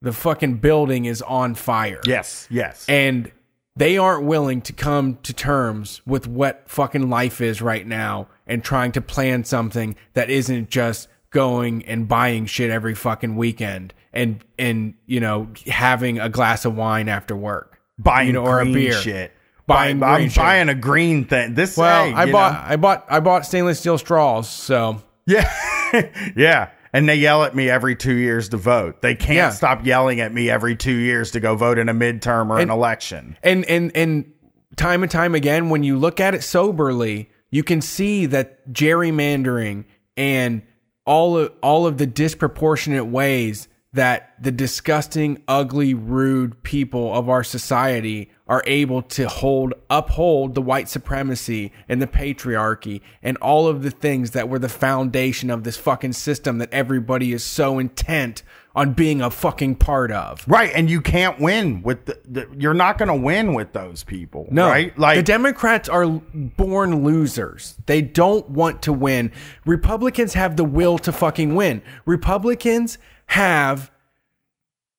the fucking building is on fire. Yes, yes. And they aren't willing to come to terms with what fucking life is right now and trying to plan something that isn't just going and buying shit every fucking weekend and and you know having a glass of wine after work buying you know, or a beer. shit. Buying Buy- I'm shit. buying a green thing. This well hey, i bought know. i bought i bought stainless steel straws so Yeah. yeah. And they yell at me every two years to vote. They can't Yeah. stop yelling at me every two years to go vote in a midterm or an election. and and and time and time again when you look at it soberly you can see that gerrymandering and all of all of the disproportionate ways that the disgusting ugly rude people of our society are able to hold uphold the white supremacy and the patriarchy and all of the things that were the foundation of this fucking system that everybody is so intent on being a fucking part of Right. And you can't win with the, the you're not going to win with those people. No, Right. Like, the Democrats are born losers. They don't want to win. Republicans have the will to fucking win. Republicans have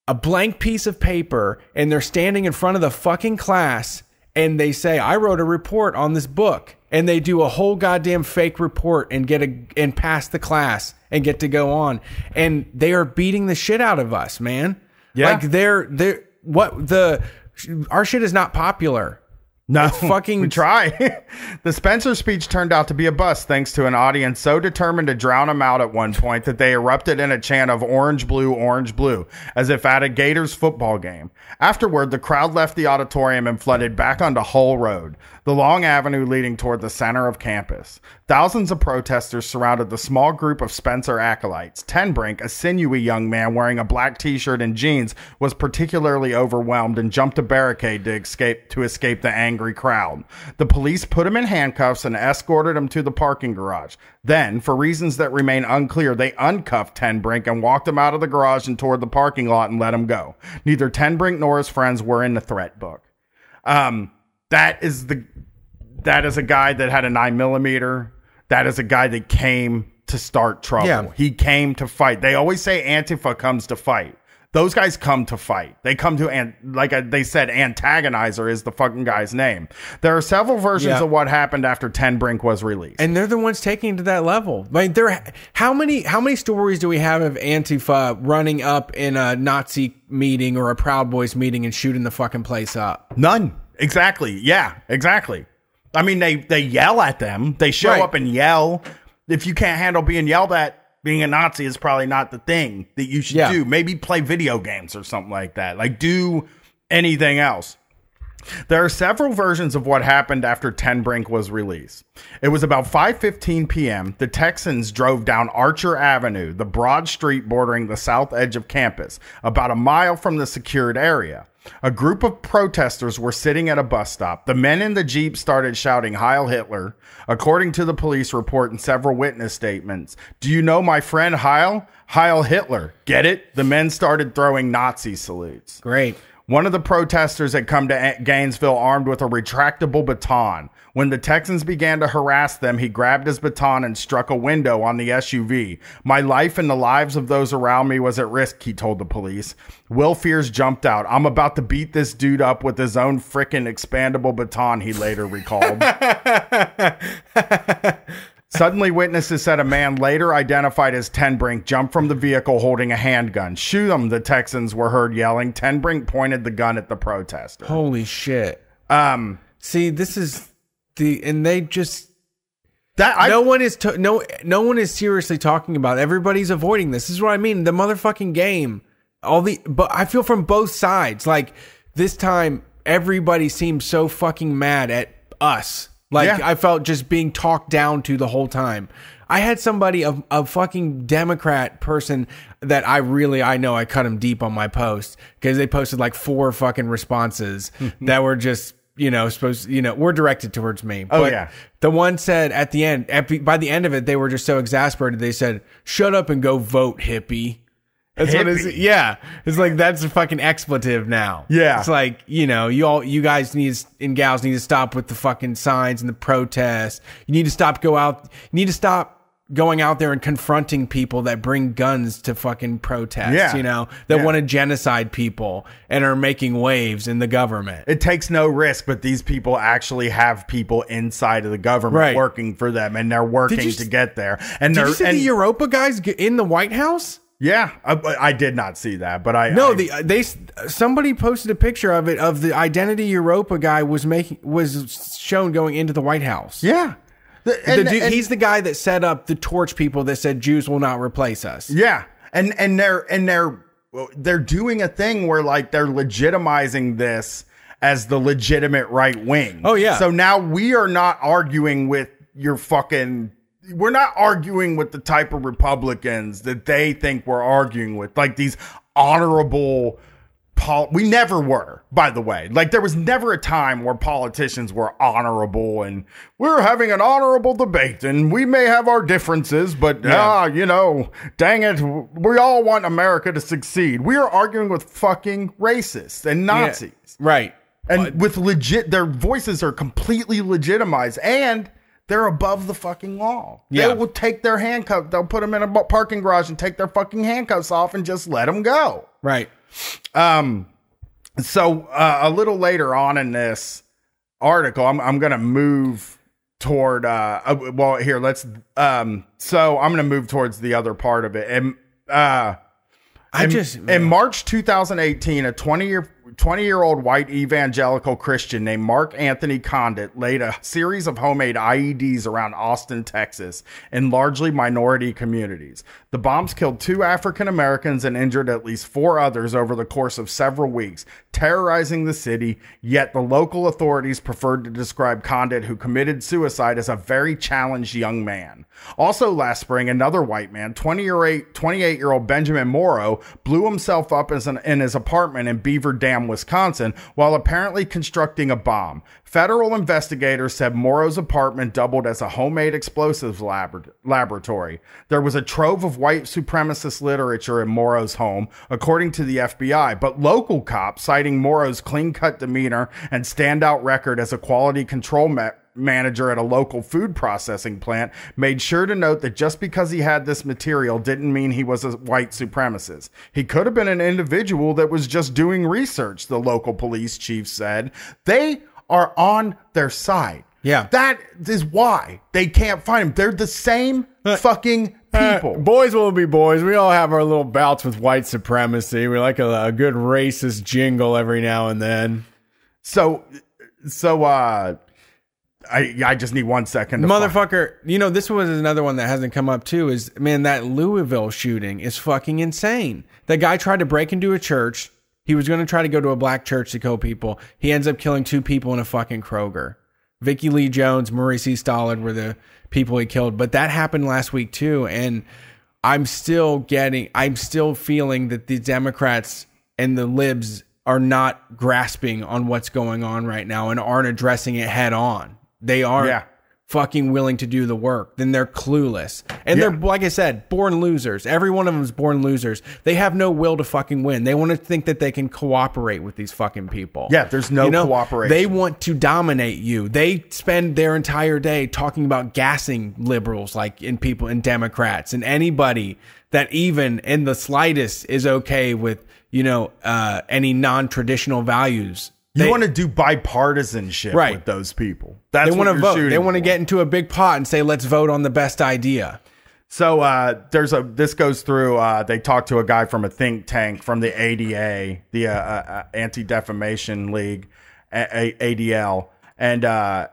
a blank piece of paper and they're standing in front of the fucking class and they say, "I wrote a report on this book." And they do a whole goddamn fake report and get a and pass the class and get to go on. And they are beating the shit out of us, man. Yeah. Like they're they're what the our shit is not popular. No, fucking- try. the Spencer speech turned out to be a bust thanks to an audience so determined to drown him out at one point that they erupted in a chant of orange, blue, orange, blue, as if at a Gators football game. Afterward, the crowd left the auditorium and flooded back onto Hull Road, the long avenue leading toward the center of campus. Thousands of protesters surrounded the small group of Spencer acolytes. Tenbrink, a sinewy young man wearing a black t-shirt and jeans, was particularly overwhelmed and jumped a barricade to escape to escape the angry crowd. The police put him in handcuffs and escorted him to the parking garage. Then, for reasons that remain unclear, they uncuffed Tenbrink and walked him out of the garage and toward the parking lot and let him go. Neither Tenbrink nor his friends were in the threat book. Um, that is the that is a guy that had a nine millimeter. That is a guy that came to start trouble. Yeah. He came to fight. They always say Antifa comes to fight. Those guys come to fight. They come to, and like they said, antagonizer is the fucking guy's name. There are several versions Yeah. of what happened after Tenbrink was released. and they're the ones taking it to that level. Like there, how many how many stories do we have of Antifa running up in a Nazi meeting or a Proud Boys meeting and shooting the fucking place up? None. Exactly. Yeah, exactly. I mean, they they yell at them. They show Right. up and yell. If you can't handle being yelled at, being a Nazi is probably not the thing that you should Yeah. do. Maybe play video games or something like that. Like do anything else. There are several versions of what happened after Tenbrink was released. It was about 5:15 p.m. The Texans drove down Archer Avenue, the broad street bordering the south edge of campus, about a mile from the secured area. A group of protesters were sitting at a bus stop. The men in the Jeep started shouting Heil Hitler. According to the police report and several witness statements, do you know my friend Heil? Heil Hitler. Get it? The men started throwing Nazi salutes. Great. One of the protesters had come to Gainesville armed with a retractable baton. When the Texans began to harass them, he grabbed his baton and struck a window on the SUV. My life and the lives of those around me was at risk, he told the police. Will Fears jumped out. I'm about to beat this dude up with his own frickin' expandable baton, he later recalled. Suddenly, witnesses said a man later identified as Tenbrink jumped from the vehicle holding a handgun. Shoot him, the Texans were heard yelling. Tenbrink pointed the gun at the protester. Holy shit. Um, See, this is the and they just that I no one is to, no no one is seriously talking about. it. Everybody's avoiding this. This is what I mean. The motherfucking game. All the but I feel from both sides. Like this time, everybody seems so fucking mad at us. Like Yeah. I felt just being talked down to the whole time. I had somebody a, a fucking Democrat person that I really I know I cut him deep on my post because they posted like four fucking responses that were just you know, supposed, you know, were directed towards me. Oh, But yeah. The one said at the end, at, by the end of it, they were just so exasperated. They said, shut up and go vote, hippie. That's what it's, yeah. It's like, that's a fucking expletive now. Yeah. It's like, you know, you all, you guys need to, and gals need to stop with the fucking signs and the protests. You need to stop, go out, you need to stop going out there and confronting people that bring guns to fucking protests, Yeah. you know, that Yeah. want to genocide people and are making waves in the government. It takes no risk, but these people actually have people inside of the government Right. working for them, and they're working you to get there. And Did they're you see and, the Evropa guys in the White House? Yeah, I, I did not see that, but I No, I- the uh, they somebody posted a picture of it of the Identity Evropa guy was making was shown going into the White House. yeah. The- The and- dude- and- he's the guy that set up the torch people that said Jews will not replace us. Yeah, and and they're and they're they're doing a thing where like they're legitimizing this as the legitimate right wing. Oh, yeah. So now we are not arguing with your fucking. We're not arguing with the type of Republicans that they think we're arguing with, like these honorable. Pol- we never were, by the way. Like there was never a time where politicians were honorable and we're having an honorable debate and we may have our differences, but ah, you know, dang it, we all want America to succeed. We are arguing with fucking racists and Yeah, Nazis. right. And with legit their voices are completely legitimized and they're above the fucking law. Yeah. They will take their handcuff, they'll put them in a parking garage and take their fucking handcuffs off and just let them go. Right. Um, so uh, a little later on in this article, I'm I'm gonna move toward. Uh, uh, well, here let's. Um, so I'm gonna move towards the other part of it, and uh, I in, just in March 2018, a 20 year 20 year old white evangelical Christian named Mark Anthony Conditt laid a series of homemade IEDs around Austin, Texas, in largely minority communities. The bombs killed two African Americans and injured at least four others over the course of several weeks, terrorizing the city. Yet the local authorities preferred to describe Conditt, who committed suicide, as a very challenged young man. Also, last spring, another white man, 20 year eight, 28 year old Benjamin Morrow, blew himself up in his apartment in Beaver Dam, Wisconsin, while apparently constructing a bomb. Federal investigators said Morrow's apartment doubled as a homemade explosives labor- laboratory. There was a trove of white supremacist literature in Morrow's home, according to the FBI, but local cops, citing Morrow's clean cut demeanor and standout record as a quality control ma- manager at a local food processing plant made sure to note that just because he had this material didn't mean he was a white supremacist. He could have been an individual that was just doing research, the local police chief said. They are on their side. Yeah. That is why they can't find him. They're the same fucking people. Uh, boys will be boys. We all have our little bouts with white supremacy. We like a, a good racist jingle every now and then. So, so, uh, I, I just need one second. Motherfucker, you know, this was another one that hasn't come up too is man, that Louisville shooting is fucking insane. That guy tried to break into a church. He was going to try to go to a black church to kill people. He ends up killing two people in a fucking Kroger. Vickie Lee Jones, Maurice. Stallard were the people he killed. But that happened last week too. And I'm still getting, I'm still feeling that the Democrats and the libs are not grasping on what's going on right now and aren't addressing it head on. They aren't Yeah. fucking willing to do the work. Then they're clueless. And they're, like I said, born losers. Every one of them is born losers. They have no will to fucking win. They want to think that they can cooperate with these fucking people. Yeah, there's no cooperation. They want to dominate you. They spend their entire day talking about gassing liberals, like in people and Democrats and anybody that even in the slightest is okay with, you know, uh, any non-traditional values. You They- want to do bipartisanship Right. with those people. That's they want to vote. They want to get into a big pot and say, "Let's vote on the best idea." So uh, there's a this goes through. Uh, they talked to a guy from a think tank from the ADA, the uh, uh, Anti Defamation League, a- A- ADL, and uh,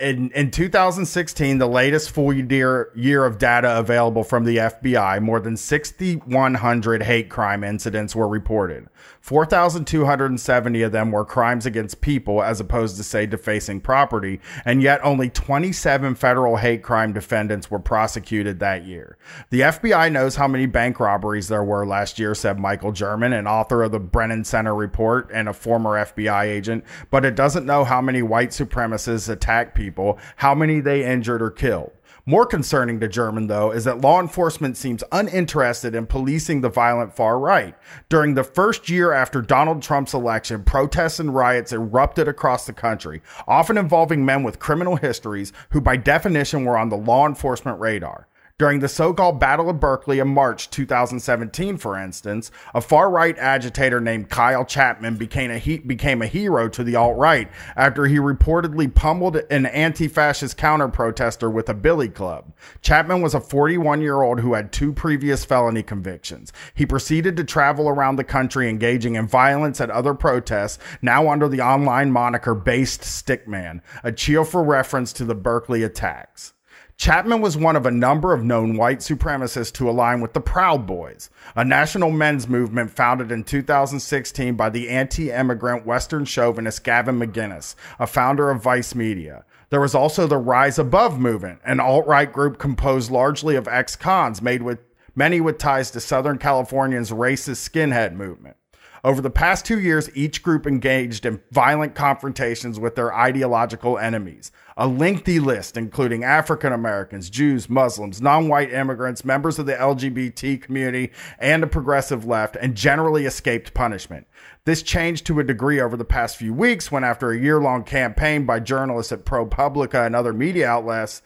in, in 2016, the latest full year, year of data available from the FBI, more than 6,100 hate crime incidents were reported. 4,270 of them were crimes against people as opposed to, say, defacing property, and yet only 27 federal hate crime defendants were prosecuted that year. The FBI knows how many bank robberies there were last year, said Michael German, an author of the Brennan Center report and a former FBI agent, but it doesn't know how many white supremacists attack people, how many they injured or killed. More concerning to German, though, is that law enforcement seems uninterested in policing the violent far right. During the first year after Donald Trump's election, protests and riots erupted across the country, often involving men with criminal histories who, by definition, were on the law enforcement radar. During the so called Battle of Berkeley in March 2017, for instance, a far right agitator named Kyle Chapman became a, he- became a hero to the alt right after he reportedly pummeled an anti fascist counter protester with a billy club. Chapman was a 41 year old who had two previous felony convictions. He proceeded to travel around the country engaging in violence at other protests, now under the online moniker Based Stickman, a cheerful reference to the Berkeley attacks. Chapman was one of a number of known white supremacists to align with the Proud Boys, a national men's movement founded in 2016 by the anti immigrant Western chauvinist Gavin McInnes, a founder of Vice Media. There was also the Rise Above movement, an alt right group composed largely of ex cons, made with many with ties to Southern California's racist skinhead movement. Over the past two years, each group engaged in violent confrontations with their ideological enemies. A lengthy list, including African Americans, Jews, Muslims, non white immigrants, members of the LGBT community, and the progressive left, and generally escaped punishment. This changed to a degree over the past few weeks when, after a year long campaign by journalists at ProPublica and other media outlets,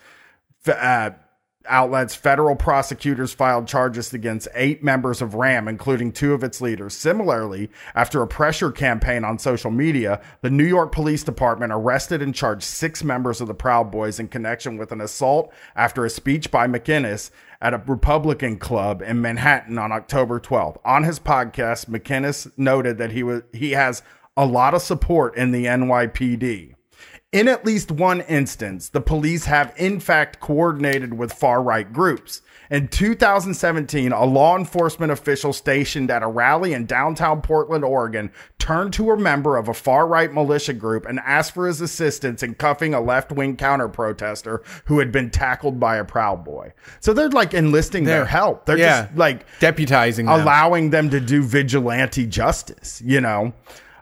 uh, outlets, federal prosecutors filed charges against eight members of RAM, including two of its leaders. Similarly, after a pressure campaign on social media, the New York Police Department arrested and charged six members of the Proud Boys in connection with an assault after a speech by McInnes at a Republican club in Manhattan on October 12th. On his podcast, McInnes noted that he was he has a lot of support in the NYPD. In at least one instance, the police have in fact coordinated with far right groups. In 2017, a law enforcement official stationed at a rally in downtown Portland, Oregon, turned to a member of a far right militia group and asked for his assistance in cuffing a left wing counter protester who had been tackled by a Proud Boy. So they're like enlisting their They're- help. They're yeah. just like Deputizing them. allowing them to do vigilante justice, you know.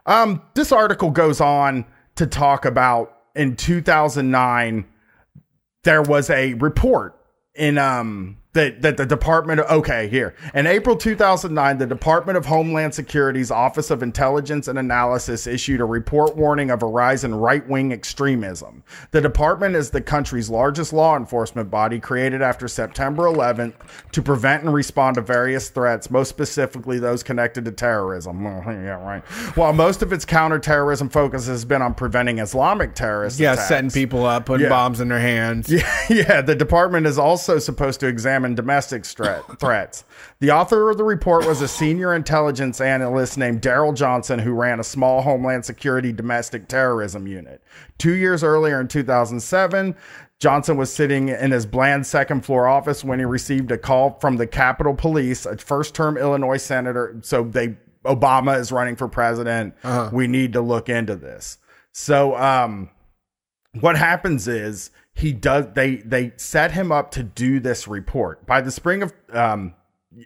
Um, this article goes on to talk about in 2009 there was a report in um that that the Department of okay here in April 2009 the Department of Homeland Security's Office of Intelligence and Analysis issued a report warning of a rise in right-wing extremism. The department is the country's largest law enforcement body created after September 11th to prevent and respond to various threats, most specifically those connected to terrorism. Yeah, right. While most of its counterterrorism focus has been on preventing Islamic terrorists, yeah, attacks. setting people up, putting Yeah. bombs in their hands. Yeah, Yeah, the department is also supposed to examine domestic threat, threats. The author of the report was a senior intelligence analyst named Daryl Johnson, who ran a small Homeland Security domestic terrorism unit. Two years earlier, in 2007, Johnson was sitting in his bland second floor office when he received a call from the Capitol Police, a first term Illinois senator. So they Obama is running for president. We need to look into this. So, um, what happens is he does they they set him up to do this report by the spring of um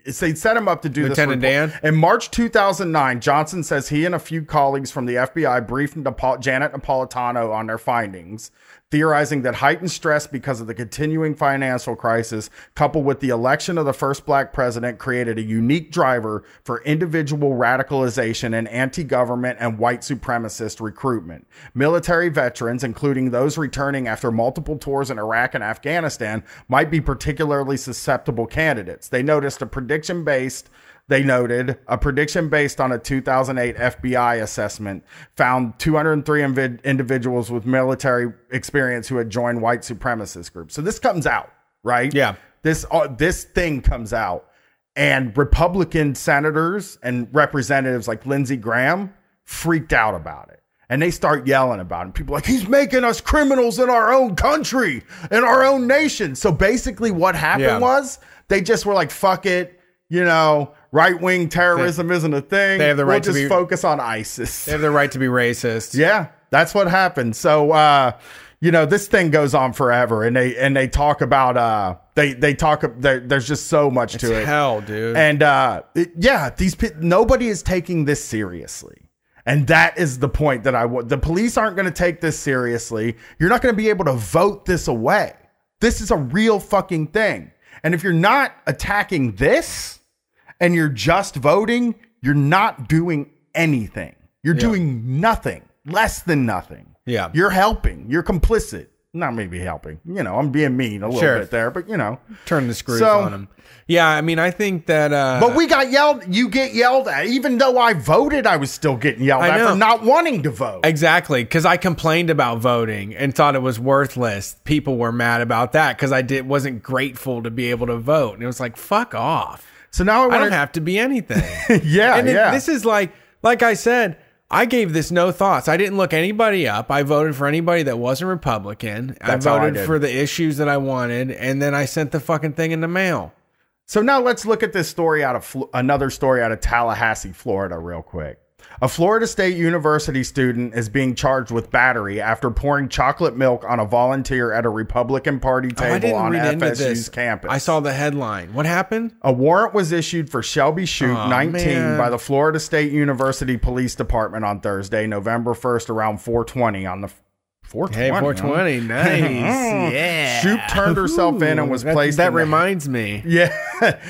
they set him up to do Lieutenant this report. Dan? In March 2009, Johnson says he and a few colleagues from the FBI briefed Napo- Janet Napolitano on their findings, theorizing that heightened stress because of the continuing financial crisis, coupled with the election of the first black president, created a unique driver for individual radicalization and anti government and white supremacist recruitment. Military veterans, including those returning after multiple tours in Iraq and Afghanistan, might be particularly susceptible candidates. They noticed a prediction based they noted a prediction based on a 2008 FBI assessment found 203 invid- individuals with military experience who had joined white supremacist groups. So this comes out, right? Yeah. This uh, this thing comes out, and Republican senators and representatives like Lindsey Graham freaked out about it. And they start yelling about him. People are like, he's making us criminals in our own country, in our own nation. So basically, what happened Yeah. was they just were like, fuck it. You know, right wing terrorism isn't a thing. they have the right to we'll just be- focus on ISIS. They have the right to be racist. Yeah, that's what happened. So uh you know, this thing goes on forever and they and they talk about uh they they talk there, there's just so much to it. Hell, dude. And uh it- yeah, these nobody is taking this seriously. And that is the point that I want. The police aren't going to take this seriously. You're not going to be able to vote this away. This is a real fucking thing. And if you're not attacking this and you're just voting, you're not doing anything. You're doing nothing, less than nothing. Yeah. You're helping. You're complicit. Not maybe helping. You know, I'm being mean a little Sure. bit there, but you know. Turn the screws So- on them. Yeah, I mean, I think that. Uh, But we got yelled. You get yelled at. Even though I voted, I was still getting yelled I at know. for not wanting to vote. Exactly, because I complained about voting and thought it was worthless. People were mad about that because I did wasn't grateful to be able to vote, and it was like, "Fuck off! So now I I don't have to be anything." Yeah, and it- yeah. this is like, like I said, I gave this no thoughts. I didn't look anybody up. I voted for anybody that wasn't Republican. That's I how I voted for the issues that I wanted, and then I sent the fucking thing in the mail. So now let's look at this story out of Fl- another story out of Tallahassee, Florida, real quick. A Florida State University student is being charged with battery after pouring chocolate milk on a volunteer at a Republican Party Oh, table didn't on FSU's campus. I saw the headline. What happened? A warrant was issued for Shelby Shute, Aw, 19, man. by the Florida State University Police Department on Thursday, November 1st, around 420 on the 420. Hey, huh? 420, nice. yeah. Shute turned herself in and was That- placed That in the- reminds me. Yeah.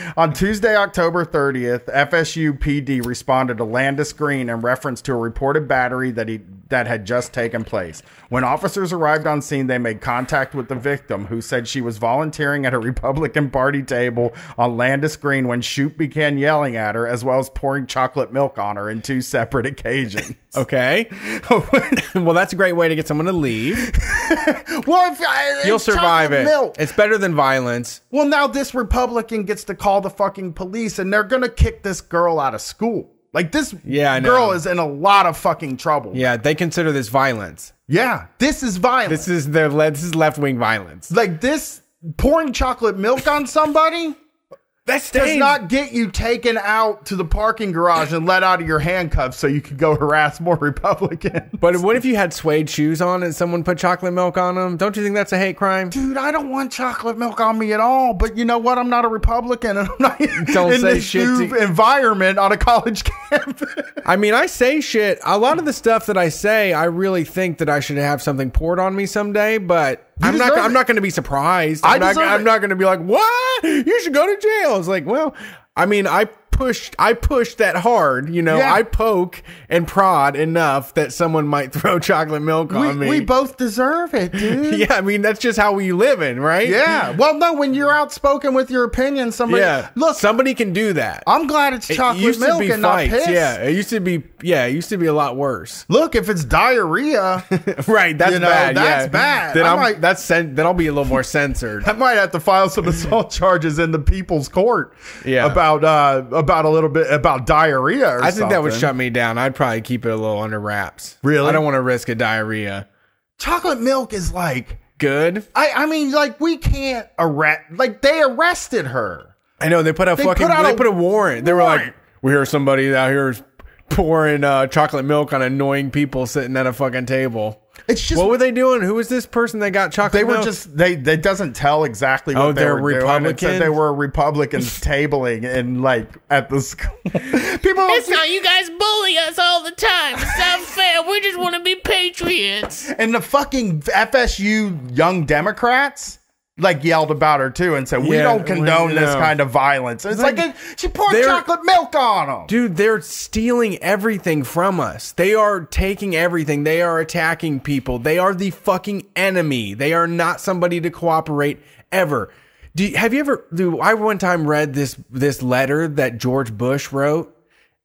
On Tuesday, October 30th, FSU PD responded to Landis Green in reference to a reported battery that he that had just taken place. When officers arrived on scene, they made contact with the victim, who said she was volunteering at a Republican Party table on Landis Green when Shute began yelling at her, as well as pouring chocolate milk on her in two separate occasions. Okay. well, that's a great way to get someone to leave. well, if, uh, You'll survive it. milk. It's better than violence. Well, now this Republican gets to call the fucking police and they're to kick this girl out of school. Like this Yeah, girl is in a lot of fucking trouble. Yeah, they consider this violence. Yeah, this is violent. This is their le- this is left wing violence. like this pouring chocolate milk on somebody That's does not get you taken out to the parking garage and let out of your handcuffs so you could go harass more Republicans. But what if you had suede shoes on and someone put chocolate milk on them? Don't you think that's a hate crime? Dude, I don't want chocolate milk on me at all. But you know what? I'm not a Republican, and I'm not Don't in say this shit new to- environment on a college campus. I mean, I say shit. A lot of the stuff that I say, I really think that I should have something poured on me someday. But I'm not. I'm it. not going to be surprised. I I'm not. I'm it. not going to be like, what? You should go to jail. It's like, well, I mean, I pushed. I pushed that hard. You know, Yeah. I poke and prod enough that someone might throw chocolate milk we, on me. we both deserve it, dude. yeah, I mean, that's just how we live in, right? Yeah. Well, no, when you're outspoken with your opinion, somebody Yeah. look. somebody can do that. I'm glad it's It chocolate used milk and not piss. Yeah, it used to be. Yeah, it used to be a lot worse. Look, if it's diarrhea, Right, that's You know, bad. that's yeah. bad. Then I I'm, might- that's sen- then I'll be a little more censored. I might have to file some assault charges in the people's court. Yeah. About uh about a little bit about diarrhea. Or I think that would shut me down. I'd probably keep it a little under wraps. Really? I don't want to risk a diarrhea. chocolate milk is like. Good. I I mean, like we can't arrest. Like they arrested her. I know they put a They fucking put out they a put a warrant. They were like, we hear somebody out here is pouring uh, chocolate milk on annoying people sitting at a fucking table. It's just What were they doing? Who was this person that got chocolate They were milk? just they. It doesn't tell exactly oh, what Oh, they they're were doing. It said they were Republicans tabling and like at the school. People, It's not you guys bully us all the time. It's not fair. We just want to be patriots. and the fucking FSU young Democrats like yelled about her too and said we Yeah, don't condone we- this kind of violence. It's like, Like, she poured chocolate milk on them. Dude, they're stealing everything from us. They are taking everything. They are attacking people. They are the fucking enemy. They are not somebody to cooperate ever. Do you, have you ever? Do I one time read this this letter that George Bush wrote,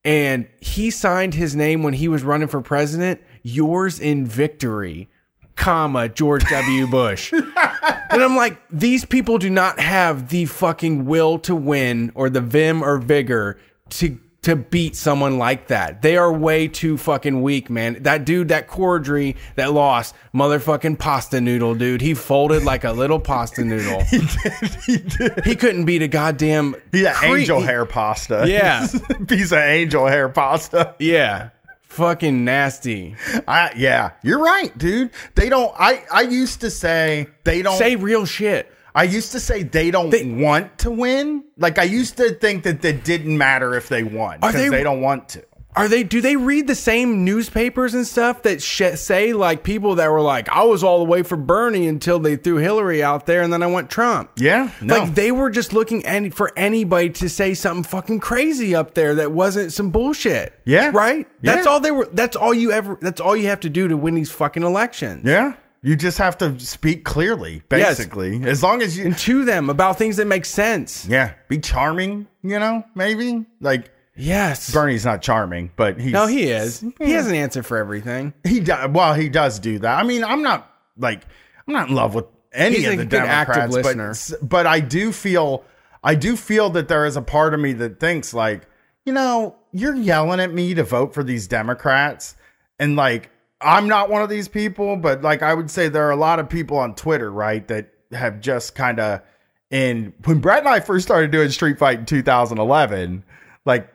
and he signed his name when he was running for president. Yours in victory, comma George W. Bush. And I'm like, these people do not have the fucking will to win or the vim or vigor to to beat someone like that. They are way too fucking weak, man. That dude, that Cordray that lost, motherfucking pasta noodle, dude. He folded like a little pasta noodle. he did. He did. He couldn't beat a goddamn. He had cre- angel hair pasta. Yeah. piece of angel hair pasta. Yeah. Fucking nasty. I, yeah, you're right, dude. They don't. I I used to say they don't. Say real shit. I used to say they don't They- want to win. Like I used to think that it didn't matter if they won because they- they, don't want to. Are they? Do they read the same newspapers and stuff that sh- say like people that were like, I was all the way for Bernie until they threw Hillary out there, and then I went Trump. Yeah, no. Like they were just looking any for anybody to say something fucking crazy up there that wasn't some bullshit. Yeah. right. That's all they were. That's all you ever. That's all you have to do to win these fucking elections. Yeah, you just have to speak clearly, Yes. basically. As long as you, And to them about things that make sense. yeah, be charming. You know, maybe like Yes. Bernie's not charming, but he's no, he is. He has an answer for everything. He does. Well, he does do that. I mean, I'm not like I'm not in love with any He's of a the good active Democrats, listener. but but I do feel I do feel that there is a part of me that thinks like you know you're yelling at me to vote for these Democrats, and like I'm not one of these people, but like I would say there are a lot of people on Twitter, right, that have just kind of and when Brett and I first started doing Street Fight in 2011, like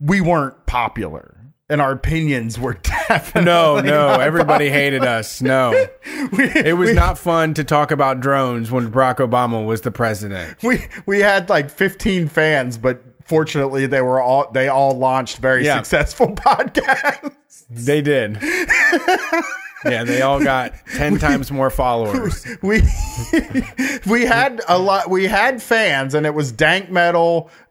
we weren't popular. And our opinions were definitely No, no, everybody hated us. No. It was not fun to talk about drones when Barack Obama was the president. we we had like 15 fans but fortunately they were all they all launched very Yeah. successful podcasts They did. Yeah, they all got 10 times more followers. we we had a lot we had fans and it was dank metal.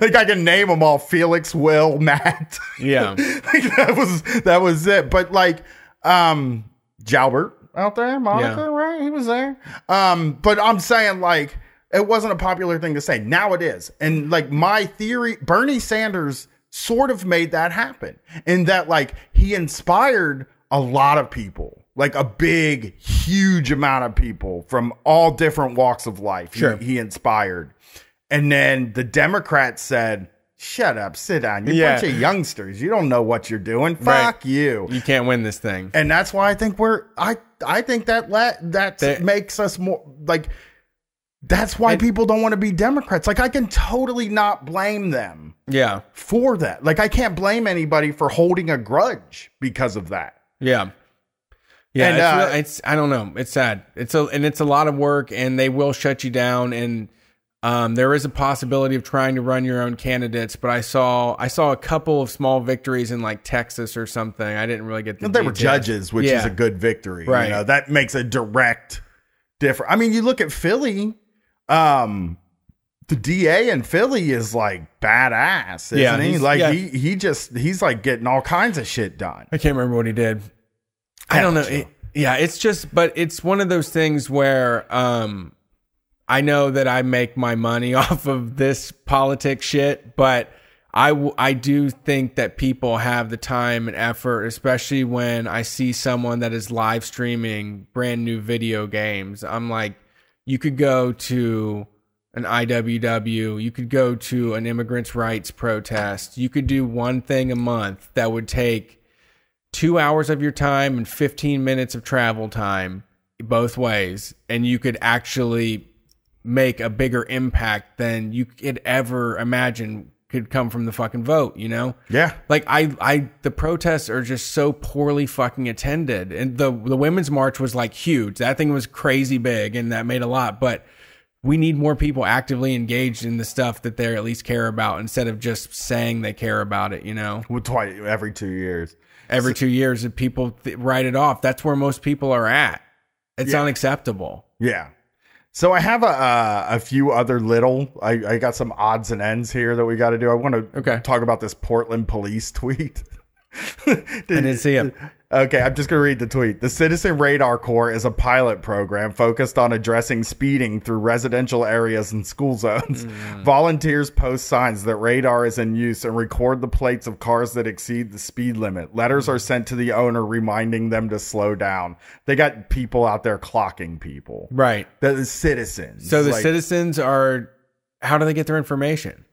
Like i can name them all felix will matt. Yeah. like that was that was it. But like um jalbert out there monica Yeah. right? He was there. Um but i'm saying like it wasn't a popular thing to say. Now it is. And like my theory bernie sanders sort of made that happen in that like he inspired a lot of people like a big huge amount of people from all different walks of life he- Sure. he, inspired and then the democrats said shut up sit down you're Yeah. a bunch of youngsters you don't know what you're doing fuck Right. you You can't win this thing. and that's why I think we're I I think that la- that They- makes us more like that's why And- people don't want to be Democrats. Like I can totally not blame them Yeah. for that. Like I can't blame anybody for holding a grudge because of that. Yeah. Yeah, And, it's, uh, real- it's I don't know. It's sad. It's a and it's a lot of work, and they will shut you down. And um, there is a possibility of trying to run your own candidates. But I saw I saw a couple of small victories in like Texas or something. I didn't really get the. They were judges, which Yeah. is a good victory. Right. You know, that makes a direct difference. I mean, you look at Philly, um, the DA in Philly is like badass, isn't Yeah, he? he's- Like yeah. he he just he's like getting all kinds of shit done. I can't remember what he did. I don't know. It- yeah, it's just, but it's one of those things where um, I know that I make my money off of this politics shit, but I, w- I do think that people have the time and effort, especially when I see someone that is live streaming brand new video games. I'm like, you could go to an IWW, you could go to an immigrants' rights protest, you could do one thing a month that would take two hours of your time and 15 minutes of travel time both ways and you could actually make a bigger impact than you could ever imagine could come from the fucking vote you know? Yeah. like i i the protests are just so poorly fucking attended. And the the women's march was like huge. That thing was crazy big and that made a lot but we need more people actively engaged in the stuff that they at least care about instead of just saying they care about it you know Well, twice every two years. every two years and people th- write it off. That's where most people are at. It's Yeah. unacceptable. Yeah. So I have a uh, a few other little. I, I got some odds and ends here that we got to do. I want to Okay. talk about this Portland police tweet. I didn't see it. Okay, I'm just going to read the tweet. The Citizen Radar Corps is a pilot program focused on addressing speeding through residential areas and school zones. Hmm. Volunteers post signs that radar is in use and record the plates of cars that exceed the speed limit. Letters are sent to the owner reminding them to slow down. They got people out there clocking people. Right. The citizens. So the Like, citizens are. How do they get their information?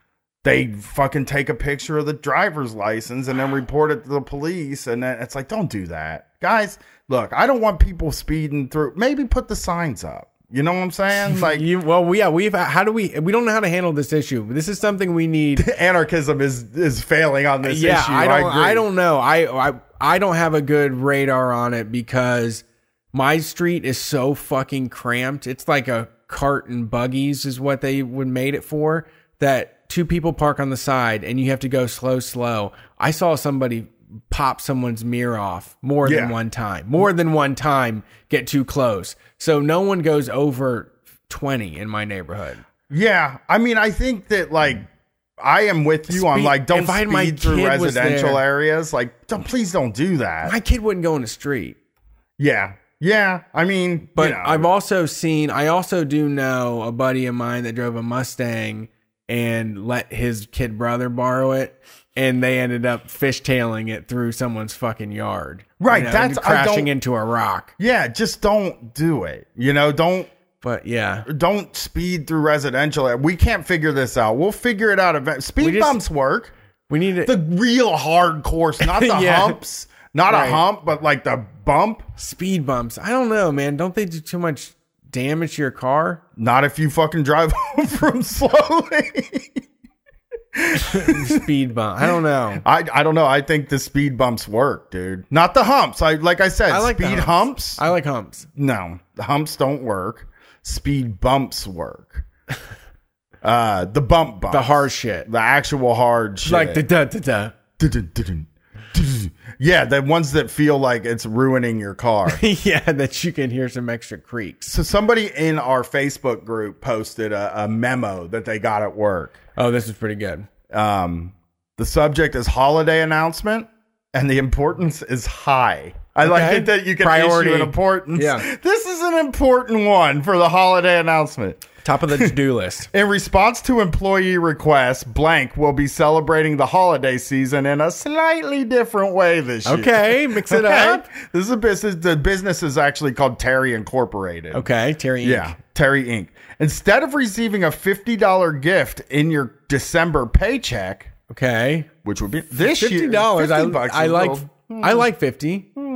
They fucking take a picture of the driver's license and then report it to the police. And then it's like, don't do that. Guys, look, I don't want people speeding through. Maybe put the signs up. You know what I'm saying? Like, You, well, yeah, we've. How do we? We don't know how to handle this issue. This is something we need. anarchism is is failing on this yeah, issue. I don't. agree. I, don't know. I, I I don't have a good radar on it because my street is so fucking cramped. It's like a cart and buggies is what they would made it for. That two people park on the side and you have to go slow, slow. I saw somebody pop someone's mirror off more Yeah. than one time. More than one time. Get too close. So no one goes over twenty in my neighborhood. Yeah, I mean, I think that like I am with you on Speed- like don't I my speed through residential areas. Like, don't please don't do that. My kid wouldn't go in the street. yeah, yeah. I mean, But you know, I've also seen, I also do know a buddy of mine that drove a Mustang and let his kid brother borrow it. And they ended up fishtailing it through someone's fucking yard. Right, You know, that's- crashing into a rock. yeah, just don't do it. You know, don't But yeah, don't speed through residential. We can't figure this out. We'll figure it out. Event speed just- bumps work. we need to The real hard course, not the Yeah. humps, not Right. a hump, but like the bump. speed bumps. I don't know, man. Don't they do too much damage your car? Not if you fucking drive home from slowly. speed bump. I don't know. I, I don't know. I think the speed bumps work, dude. Not the humps. I like I said, I like speed humps. I like humps. no, the humps don't work. Speed bumps work. uh, the bump bumps, The hard shit. the actual hard shit, Like the da da da. Yeah, the ones that feel like it's ruining your car. yeah, that you can hear some extra creaks. so somebody in our Facebook group posted a, a memo that they got at work. Oh, this is pretty good. Um, the subject is holiday announcement, and the importance is high. I like Okay. it that you can Priority. issue an importance. Yeah. This is an important one for the holiday announcement. Top of the to-do list. In response to employee requests, blank will be celebrating the holiday season in a slightly different way this year. Okay, mix it Okay? up. This is a business. The business is actually called Terry Incorporated. Okay, Terry. Inc. Yeah, Terry Inc. Instead of receiving a $50 gift in your December paycheck, Okay. which would be this year, Fifty dollars. I 50 I like. little- I like fifty. Hmm.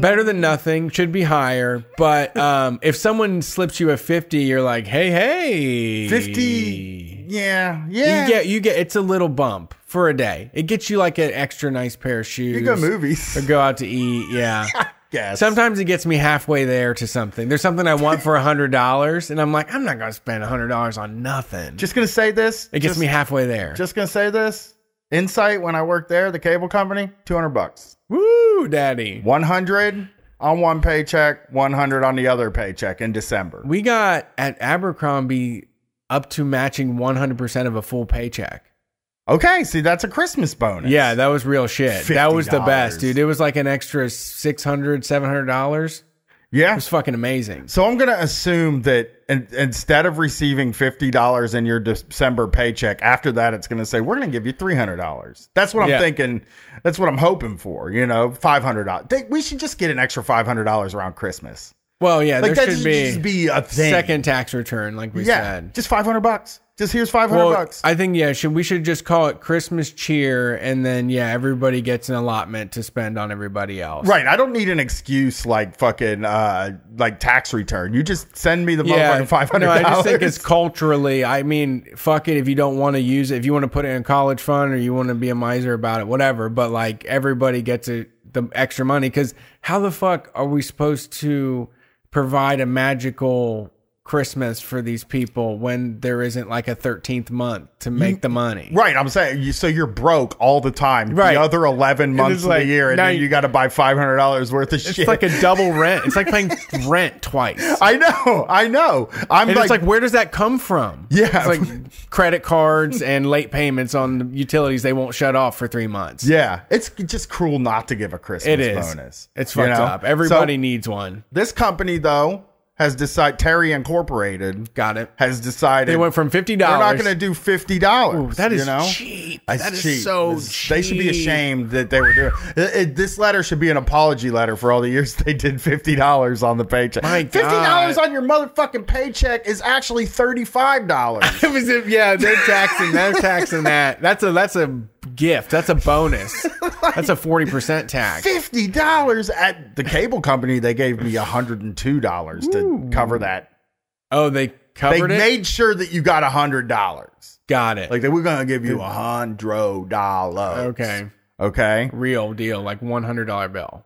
Better than nothing. Should be higher. But um, if someone slips you a fifty, you're like, hey, hey, 50. Yeah, yeah. You get you get. It's a little bump for a day. It gets you like an extra nice pair of shoes. You go movies. or go out to eat. Yeah. Yes. Sometimes it gets me halfway there to something. There's something I want for a hundred dollars, and I'm like, I'm not gonna spend a hundred dollars on nothing. Just gonna say this. it gets just, me halfway there. Just gonna say this. Insight when I worked there, the cable company, two hundred bucks. Woo, daddy. One hundred on one paycheck, one hundred on the other paycheck in December. We got at Abercrombie up to matching 100% of a full paycheck. Okay, see that's a Christmas bonus. Yeah, that was real shit. That was the best, dude. It was like an extra $600, $700. It yeah. was fucking amazing. So I'm gonna assume that in, instead of receiving fifty dollars in your December paycheck, after that it's gonna say we're gonna give you three hundred dollars. That's what I'm thinking. That's what I'm hoping for. You know, five hundred dollars. We should just get an extra five hundred dollars around Christmas. Well, yeah, Like there that should be, just be a thing. second tax return, like we yeah, said. just five hundred bucks. Just here's five hundred Well, bucks. I think yeah, should we should just call it Christmas cheer, and then yeah, everybody gets an allotment to spend on everybody else. Right, I don't need an excuse like fucking uh like tax return. You just send me the Yeah, motherfucking five hundred no. I just think it's culturally. I mean, fuck it. If you don't want to use it, if you want to put it in college fund or you want to be a miser about it, whatever. But like everybody gets the extra money because how the fuck are we supposed to provide a magical Christmas for these people when there isn't like a thirteenth month to make the money? Right, I'm saying you. So you're broke all the time. Right. The other eleven months of like, the year, and then you- you got to buy five hundred dollars worth of It's shit. It's like a double rent. It's like paying rent twice. I know, I know. I'm And like, it's like, where does that come from? Yeah. It's like credit cards and late payments on the utilities they won't shut off for three months. yeah, it's just cruel not to give a Christmas It is. bonus. It's you fucked know? up. Everybody So, needs one. this company though has decided Terry Incorporated Got it. has decided They went from fifty they're dollars. not going to do fifty dollars. That is you know? cheap. That's That is cheap. so It's- They should be cheap. ashamed that they were doing it, it- This letter should be an apology letter for all the years they did fifty dollars on the paycheck. My Fifty dollars on your motherfucking paycheck is actually thirty five dollars. It was yeah, they're taxing. They're taxing that. That's a that's a gift. That's a bonus. That's a forty percent tax. Fifty dollars at the cable company. They gave me hundred and two dollars to cover that. Oh, they They covered it. made sure that you got hundred dollars. Got it. Like they were gonna give you a hundred dollars. okay, Okay. real deal, like one hundred dollar bill.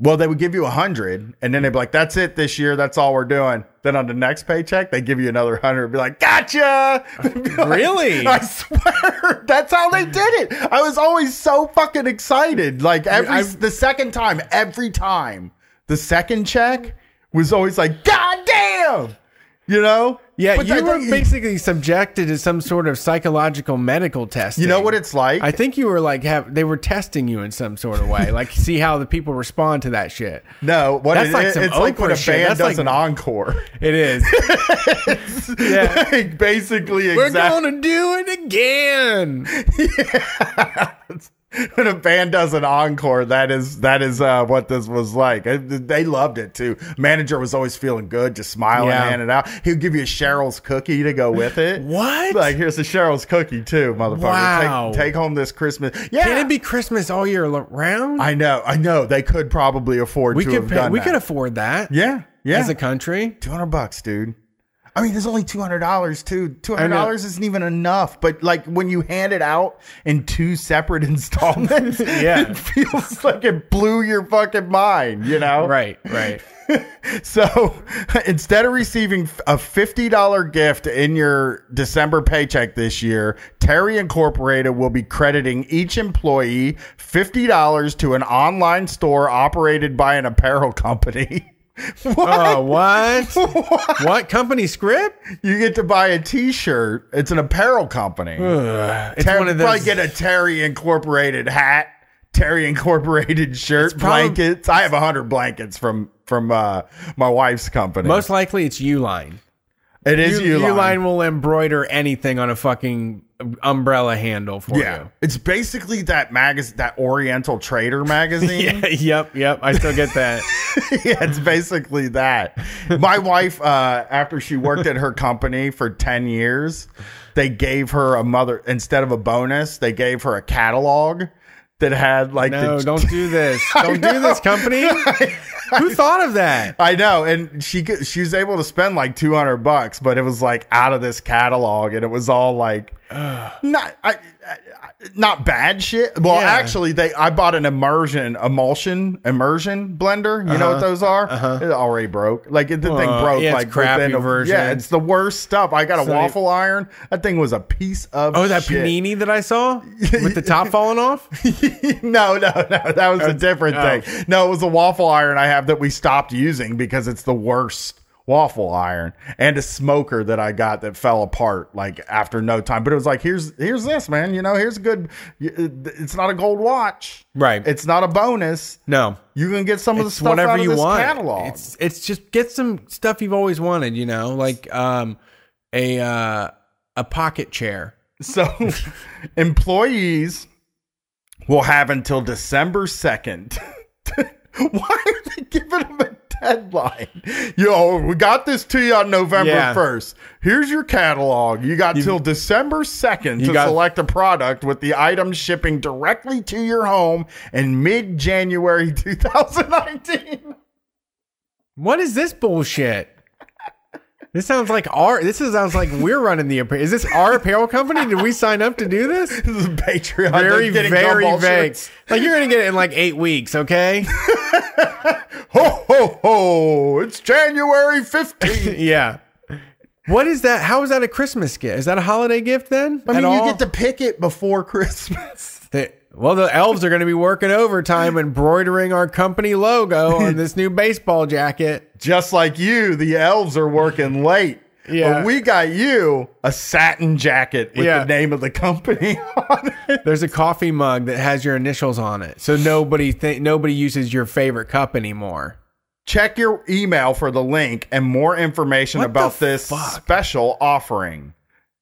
Well, they would give you a hundred, and then they'd be like, "That's it this year. That's all we're doing." Then on the next paycheck, they give you another hundred. Be like, "Gotcha!" Be like, Really? I swear, that's how they did it. I was always so fucking excited. Like every I've- the second time, every time, the second check was always like, "God damn!" You know? Yeah, But you I were basically subjected to some sort of psychological medical testing. You know what it's like? I think you were like have they were testing you in some sort of way, like see how the people respond to that shit. no, what That's it- like it- some it's like when a shit. band That's does like- an encore. It is. yeah. Like, basically, We're exactly. gonna do it again. when a band does an encore, that is that is uh, what this was like. They loved it too. Manager was always feeling good, just smiling, Yeah. handing out. He'd give you a Cheryl's cookie to go with it. What? Like here's a Cheryl's cookie too, motherfucker. Wow. Take, take home this Christmas. Yeah, Can it be Christmas all year round? I know, I know. They could probably afford we to could pay, we that. could afford that. yeah, yeah. As a country. Two hundred bucks, dude. I mean, there's only two hundred dollars too. Two hundred dollars isn't even enough. But like when you hand it out in two separate installments, Yeah. it feels like it blew your fucking mind. You know, Right, right. So instead of receiving a fifty dollar gift in your December paycheck this year, Terry Incorporated will be crediting each employee fifty dollars to an online store operated by an apparel company. what? Oh, what? what company script? You get to buy a T-shirt. It's an apparel company. It's Ter- one of probably get a Terry Incorporated hat, Terry Incorporated shirt, blankets. I have a hundred blankets from from uh, my wife's company. most likely, it's Uline. it is U- Uline. Uline will embroider anything on a fucking umbrella handle for Yeah, it's basically that magazine, that Oriental Trader magazine. Yeah, yep, yep. I still get that. yeah, it's basically that. My wife, uh, after she worked at her company for 10 years, they gave her a mother, instead of a bonus, they gave her a catalog that had like No, the. don't do this. Don't do this, company. Who thought of that? I know, and she she was able to spend like two hundred bucks, but it was like out of this catalog, and it was all like not I, I, not bad shit. Well, Yeah. actually, they I bought an immersion emulsion immersion blender. You know what those are? Uh-huh. It already broke. Like it, the thing Uh, broke. yeah, like crappy within version. Yeah, it's the worst stuff. I got a So- waffle iron. That thing was a piece of Oh, that shit. panini that I saw with the top falling off. no, no, no. That was a different oh. thing. No, it was a waffle iron I have that we stopped using because it's the worst waffle iron and a smoker that I got that fell apart like after no time. But it was like, here's here's this, man. You know, here's a good. It's not a gold watch, Right. It's not a bonus. No, You can get some of the stuff whatever out of you this want. catalog. It's it's just get some stuff you've always wanted. You know, like um a uh, a pocket chair. So, employees will have until December 2nd. Why are they giving them a deadline? Yo, we got this to you on November Yeah. 1st. Here's your catalog. You got till December 2nd to got- select a product with the item shipping directly to your home in mid January 2019. What is this bullshit? This sounds like our. This is, sounds like we're running the. apparel. Is this our apparel company? Did we sign up to do this? This is Patreon. Very, very vague. shirts. Like you're gonna get it in like eight weeks, okay? Ho, ho, ho. It's January 15th. yeah. What is that? How is that a Christmas gift? Is that a holiday gift then? I mean, you all? get to pick it before Christmas. Well, the elves are going to be working overtime embroidering our company logo on this new baseball jacket. Just like you, the elves are working late. Yeah. But we got you a satin jacket with Yeah. the name of the company on it. There's a coffee mug that has your initials on it, so nobody th- nobody uses your favorite cup anymore. Check your email for the link and more information What about this fuck? special offering.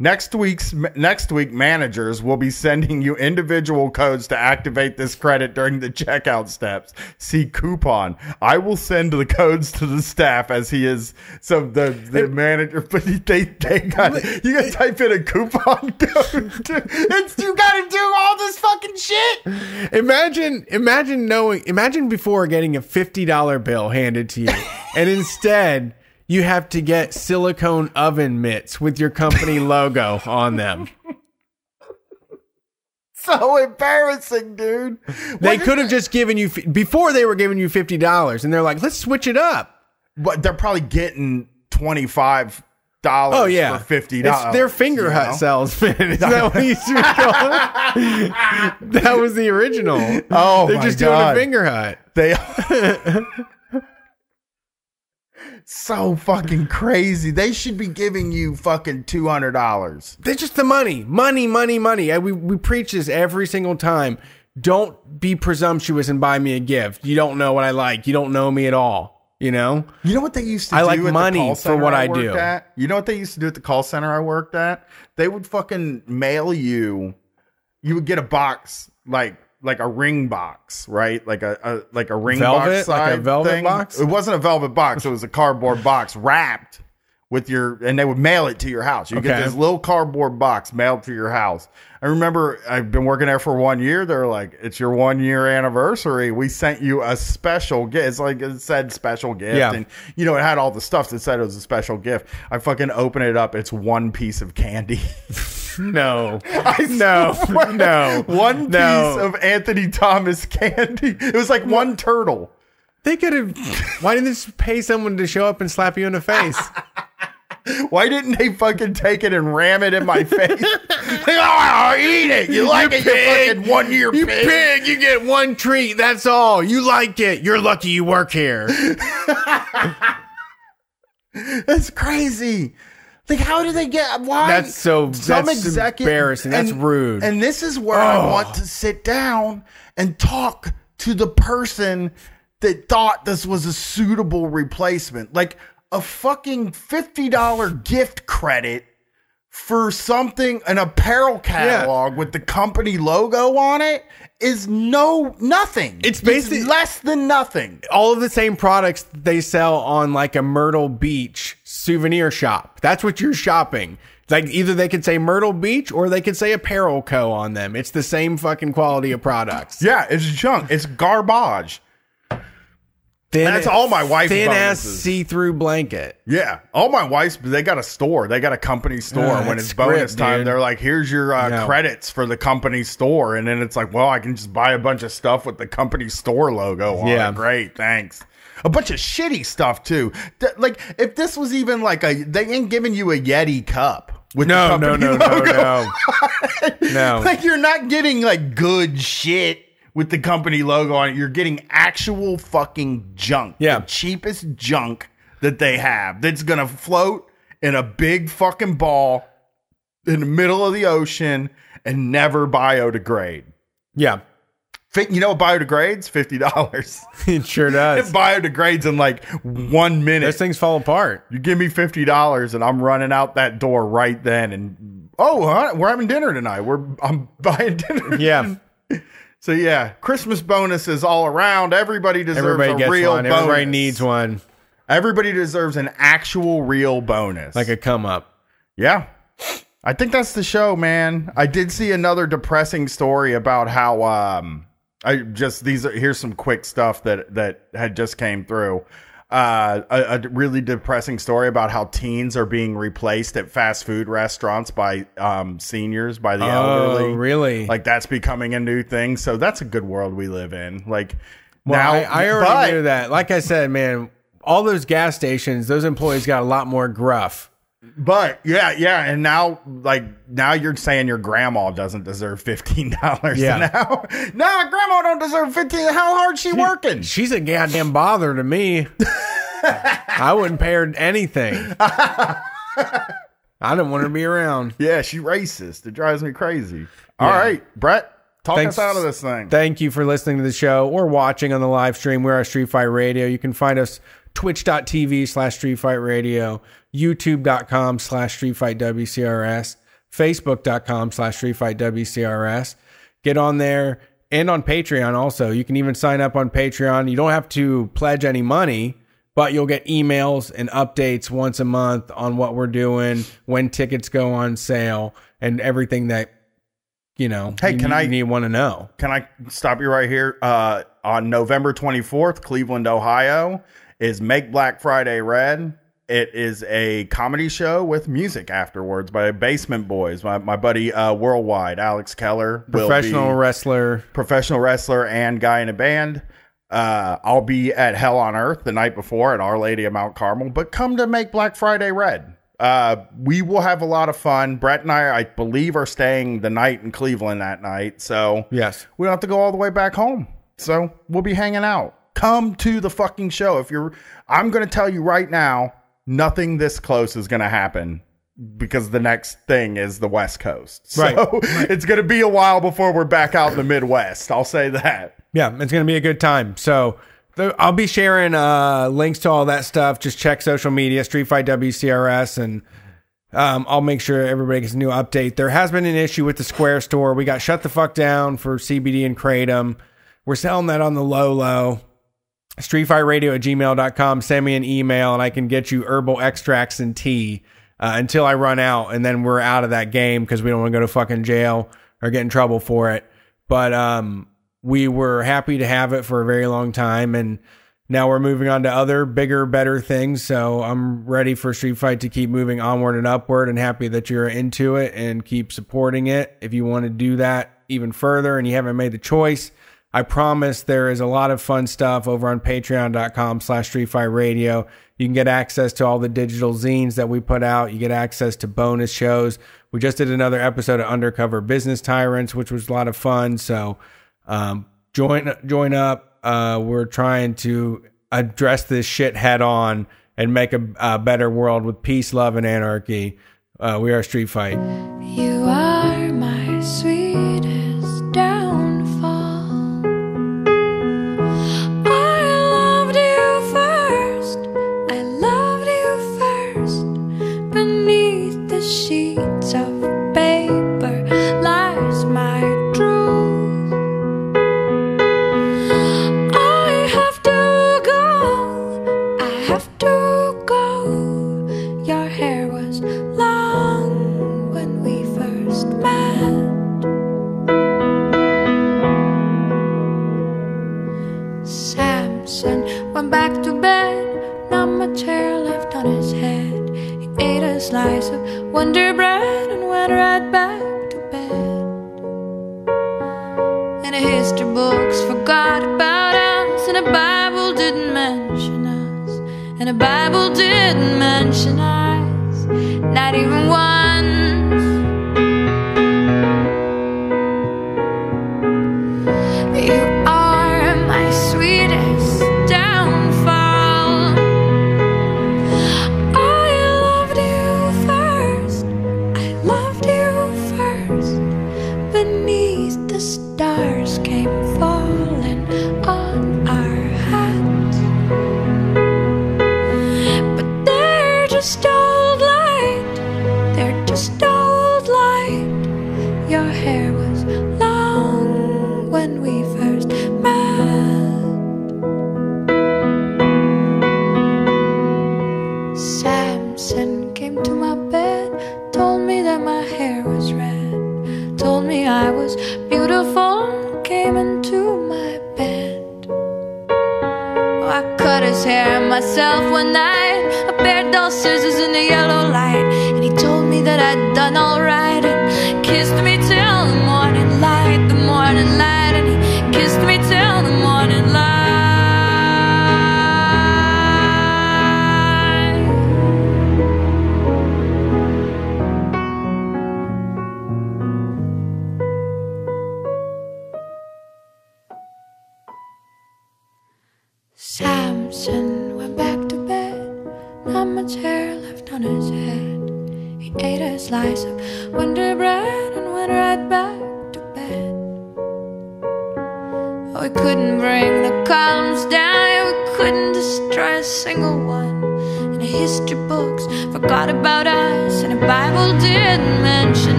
Next week's next week managers will be sending you individual codes to activate this credit during the checkout steps. See coupon. I will send the codes to the staff as he is so the the manager but they they got you got to type in a coupon code. it's you got to do all this fucking shit. Imagine, imagine knowing, imagine before getting a fifty dollar bill handed to you, and instead you have to get silicone oven mitts with your company logo on them. So embarrassing, dude. They could have just given you before they were giving you fifty dollars, and they're like, "Let's switch it up." But they're probably getting twenty five dollars. Oh yeah, for fifty It's dollars. their Fingerhut salesman. Is that what that was the original. Oh they're just God. doing a Fingerhut. They so fucking crazy. They should be giving you fucking two hundred dollars. They're just the money, money, money, money. And we we preach this every single time. Don't be presumptuous and buy me a gift. You don't know what I like. You don't know me at all. You know. You know what they used to I do like at the money call for what I worked do. At? You know what they used to do at the call center I worked at? They would fucking mail you. You would get a box like like a ring box, right? Like a, a like a ring Velvet? box, Like a velvet thing. box? It wasn't a velvet box. It was a cardboard box wrapped with your, and they would mail it to your house. You get this little cardboard box mailed to your house. I remember I've been working there for one year. They're like, "It's your one year anniversary. We sent you a special gift." It's like it said special gift, Yeah. and you know it had all the stuff that said it was a special gift. I fucking open it up. It's one piece of candy. No. I no. No. one No. piece of Anthony Thomas candy. It was like one turtle. They could have. Why didn't they just pay someone to show up and slap you in the face? Why didn't they fucking take it and ram it in my face? Like, oh, eat it. You like it, you fucking one year You pig. pig, you get one treat. That's all. You like it. You're lucky you work here. That's crazy. Like, how do they get? Why? That's so- that's embarrassing. That's rude. And this is where I want to sit down and talk to the person that thought this was a suitable replacement. Like a fucking fifty dollar gift credit for something, an apparel catalog with the company logo on it. Is no nothing. It's basic- less than nothing. all of the same products they sell on like a Myrtle Beach souvenir shop. That's what you're shopping. Like either they could say Myrtle Beach or they could say Apparel Co. on them. It's the same fucking quality of products. Yeah, it's junk. It's garbage. Thin, That's all my wife's thin ass see through blanket. Yeah, all my wife's they got a store. They got a company store. Yeah, when it's bonus time, dude. they're like, "Here's your uh, No. credits for the company store," and then it's like, "Well, I can just buy a bunch of stuff with the company store logo on Yeah. it." Great, thanks. A bunch of shitty stuff too. Like if this was even like a, they ain't giving you a Yeti cup with No, no, no, no, no. No. like you're not getting like good shit with the company logo on it. You're getting actual fucking junk. Yeah. The cheapest junk that they have that's gonna float in a big fucking ball in the middle of the ocean and never biodegrade. Yeah, You know what biodegrades? Fifty dollars. it sure does. It biodegrades in like one minute. Those things fall apart. You give me fifty dollars, and I'm running out that door right then. And oh, huh, we're having dinner tonight. We're I'm buying dinner. Yeah. So yeah, Christmas bonuses all around. Everybody deserves Everybody a gets real one. bonus. Everybody needs one. Everybody deserves an actual real bonus. Like a come up. yeah. I think that's the show, man. I did see another depressing story about how um I just these are here's some quick stuff that that had just came through. Uh, a, a really depressing story about how teens are being replaced at fast food restaurants by um, seniors, by the elderly. Oh, really? Like that's becoming a new thing. So that's a good world we live in. Like Well, now, I, I already but- knew that. Like I said, man, all those gas stations, those employees got a lot more gruff. But yeah, yeah, and now like now you're saying your grandma doesn't deserve fifteen dollars Yeah. an hour. Nah, grandma don't deserve fifteen. How hard she working? She's a goddamn bother to me. I wouldn't pay her anything. I didn't want her to be around. Yeah, she racist. It drives me crazy. All right, Yeah. Brett. Talk Thanks. us out of this thing. Thank you for listening to the show or watching on the live stream. We're at Street Fight Radio. You can find us twitch.tv slash Street Fight Radio, youtube.com slash Street Fight WCRS, facebook.com slash Street Fight WCRS. Get on there and on Patreon also. You can even sign up on Patreon. You don't have to pledge any money, but you'll get emails and updates once a month on what we're doing, when tickets go on sale, and everything that you know Hey, you, can I- you want to know. Can I stop you right here? Uh, on November 24th, Cleveland, Ohio, is Make Black Friday Red. It is a comedy show with music afterwards by Basement Boys. My, my buddy uh, Worldwide, Alex Keller, Professional wrestler. professional wrestler and guy in a band. Uh, I'll be at Hell on Earth the night before at Our Lady of Mount Carmel, but come to Make Black Friday Red. Uh, we will have a lot of fun. Brett and I, I believe, are staying the night in Cleveland that night. So Yes. we don't have to go all the way back home. So we'll be hanging out. Come to the fucking show. If you're, I'm going to tell you right now, nothing this close is going to happen because the next thing is the West Coast. So Right. it's going to be a while before we're back out in the Midwest. I'll say that. Yeah, it's going to be a good time. So I'll be sharing uh, links to all that stuff. Just check social media, Street Fight WCRS, and um, I'll make sure everybody gets a new update. There has been an issue with the Square store. We got shut the fuck down for CBD and Kratom. We're selling that on the low low. StreetFightRadio at gmail.com. Send me an email and I can get you herbal extracts and tea uh, until I run out. And then we're out of that game because we don't want to go to fucking jail or get in trouble for it. But um, we were happy to have it for a very long time. And now we're moving on to other bigger, better things. So I'm ready for Street Fight to keep moving onward and upward and happy that you're into it and keep supporting it. If you want to do that even further and you haven't made the choice, I promise there is a lot of fun stuff over on patreon.com slash Street Fight Radio. You can get access to all the digital zines that we put out. You get access to bonus shows. We just did another episode of Undercover Business Tyrants, which was a lot of fun. So um, join join up. Uh, we're trying to address this shit head on and make a, a better world with peace, love, and anarchy. Uh, we are Street Fight. You are my sweetest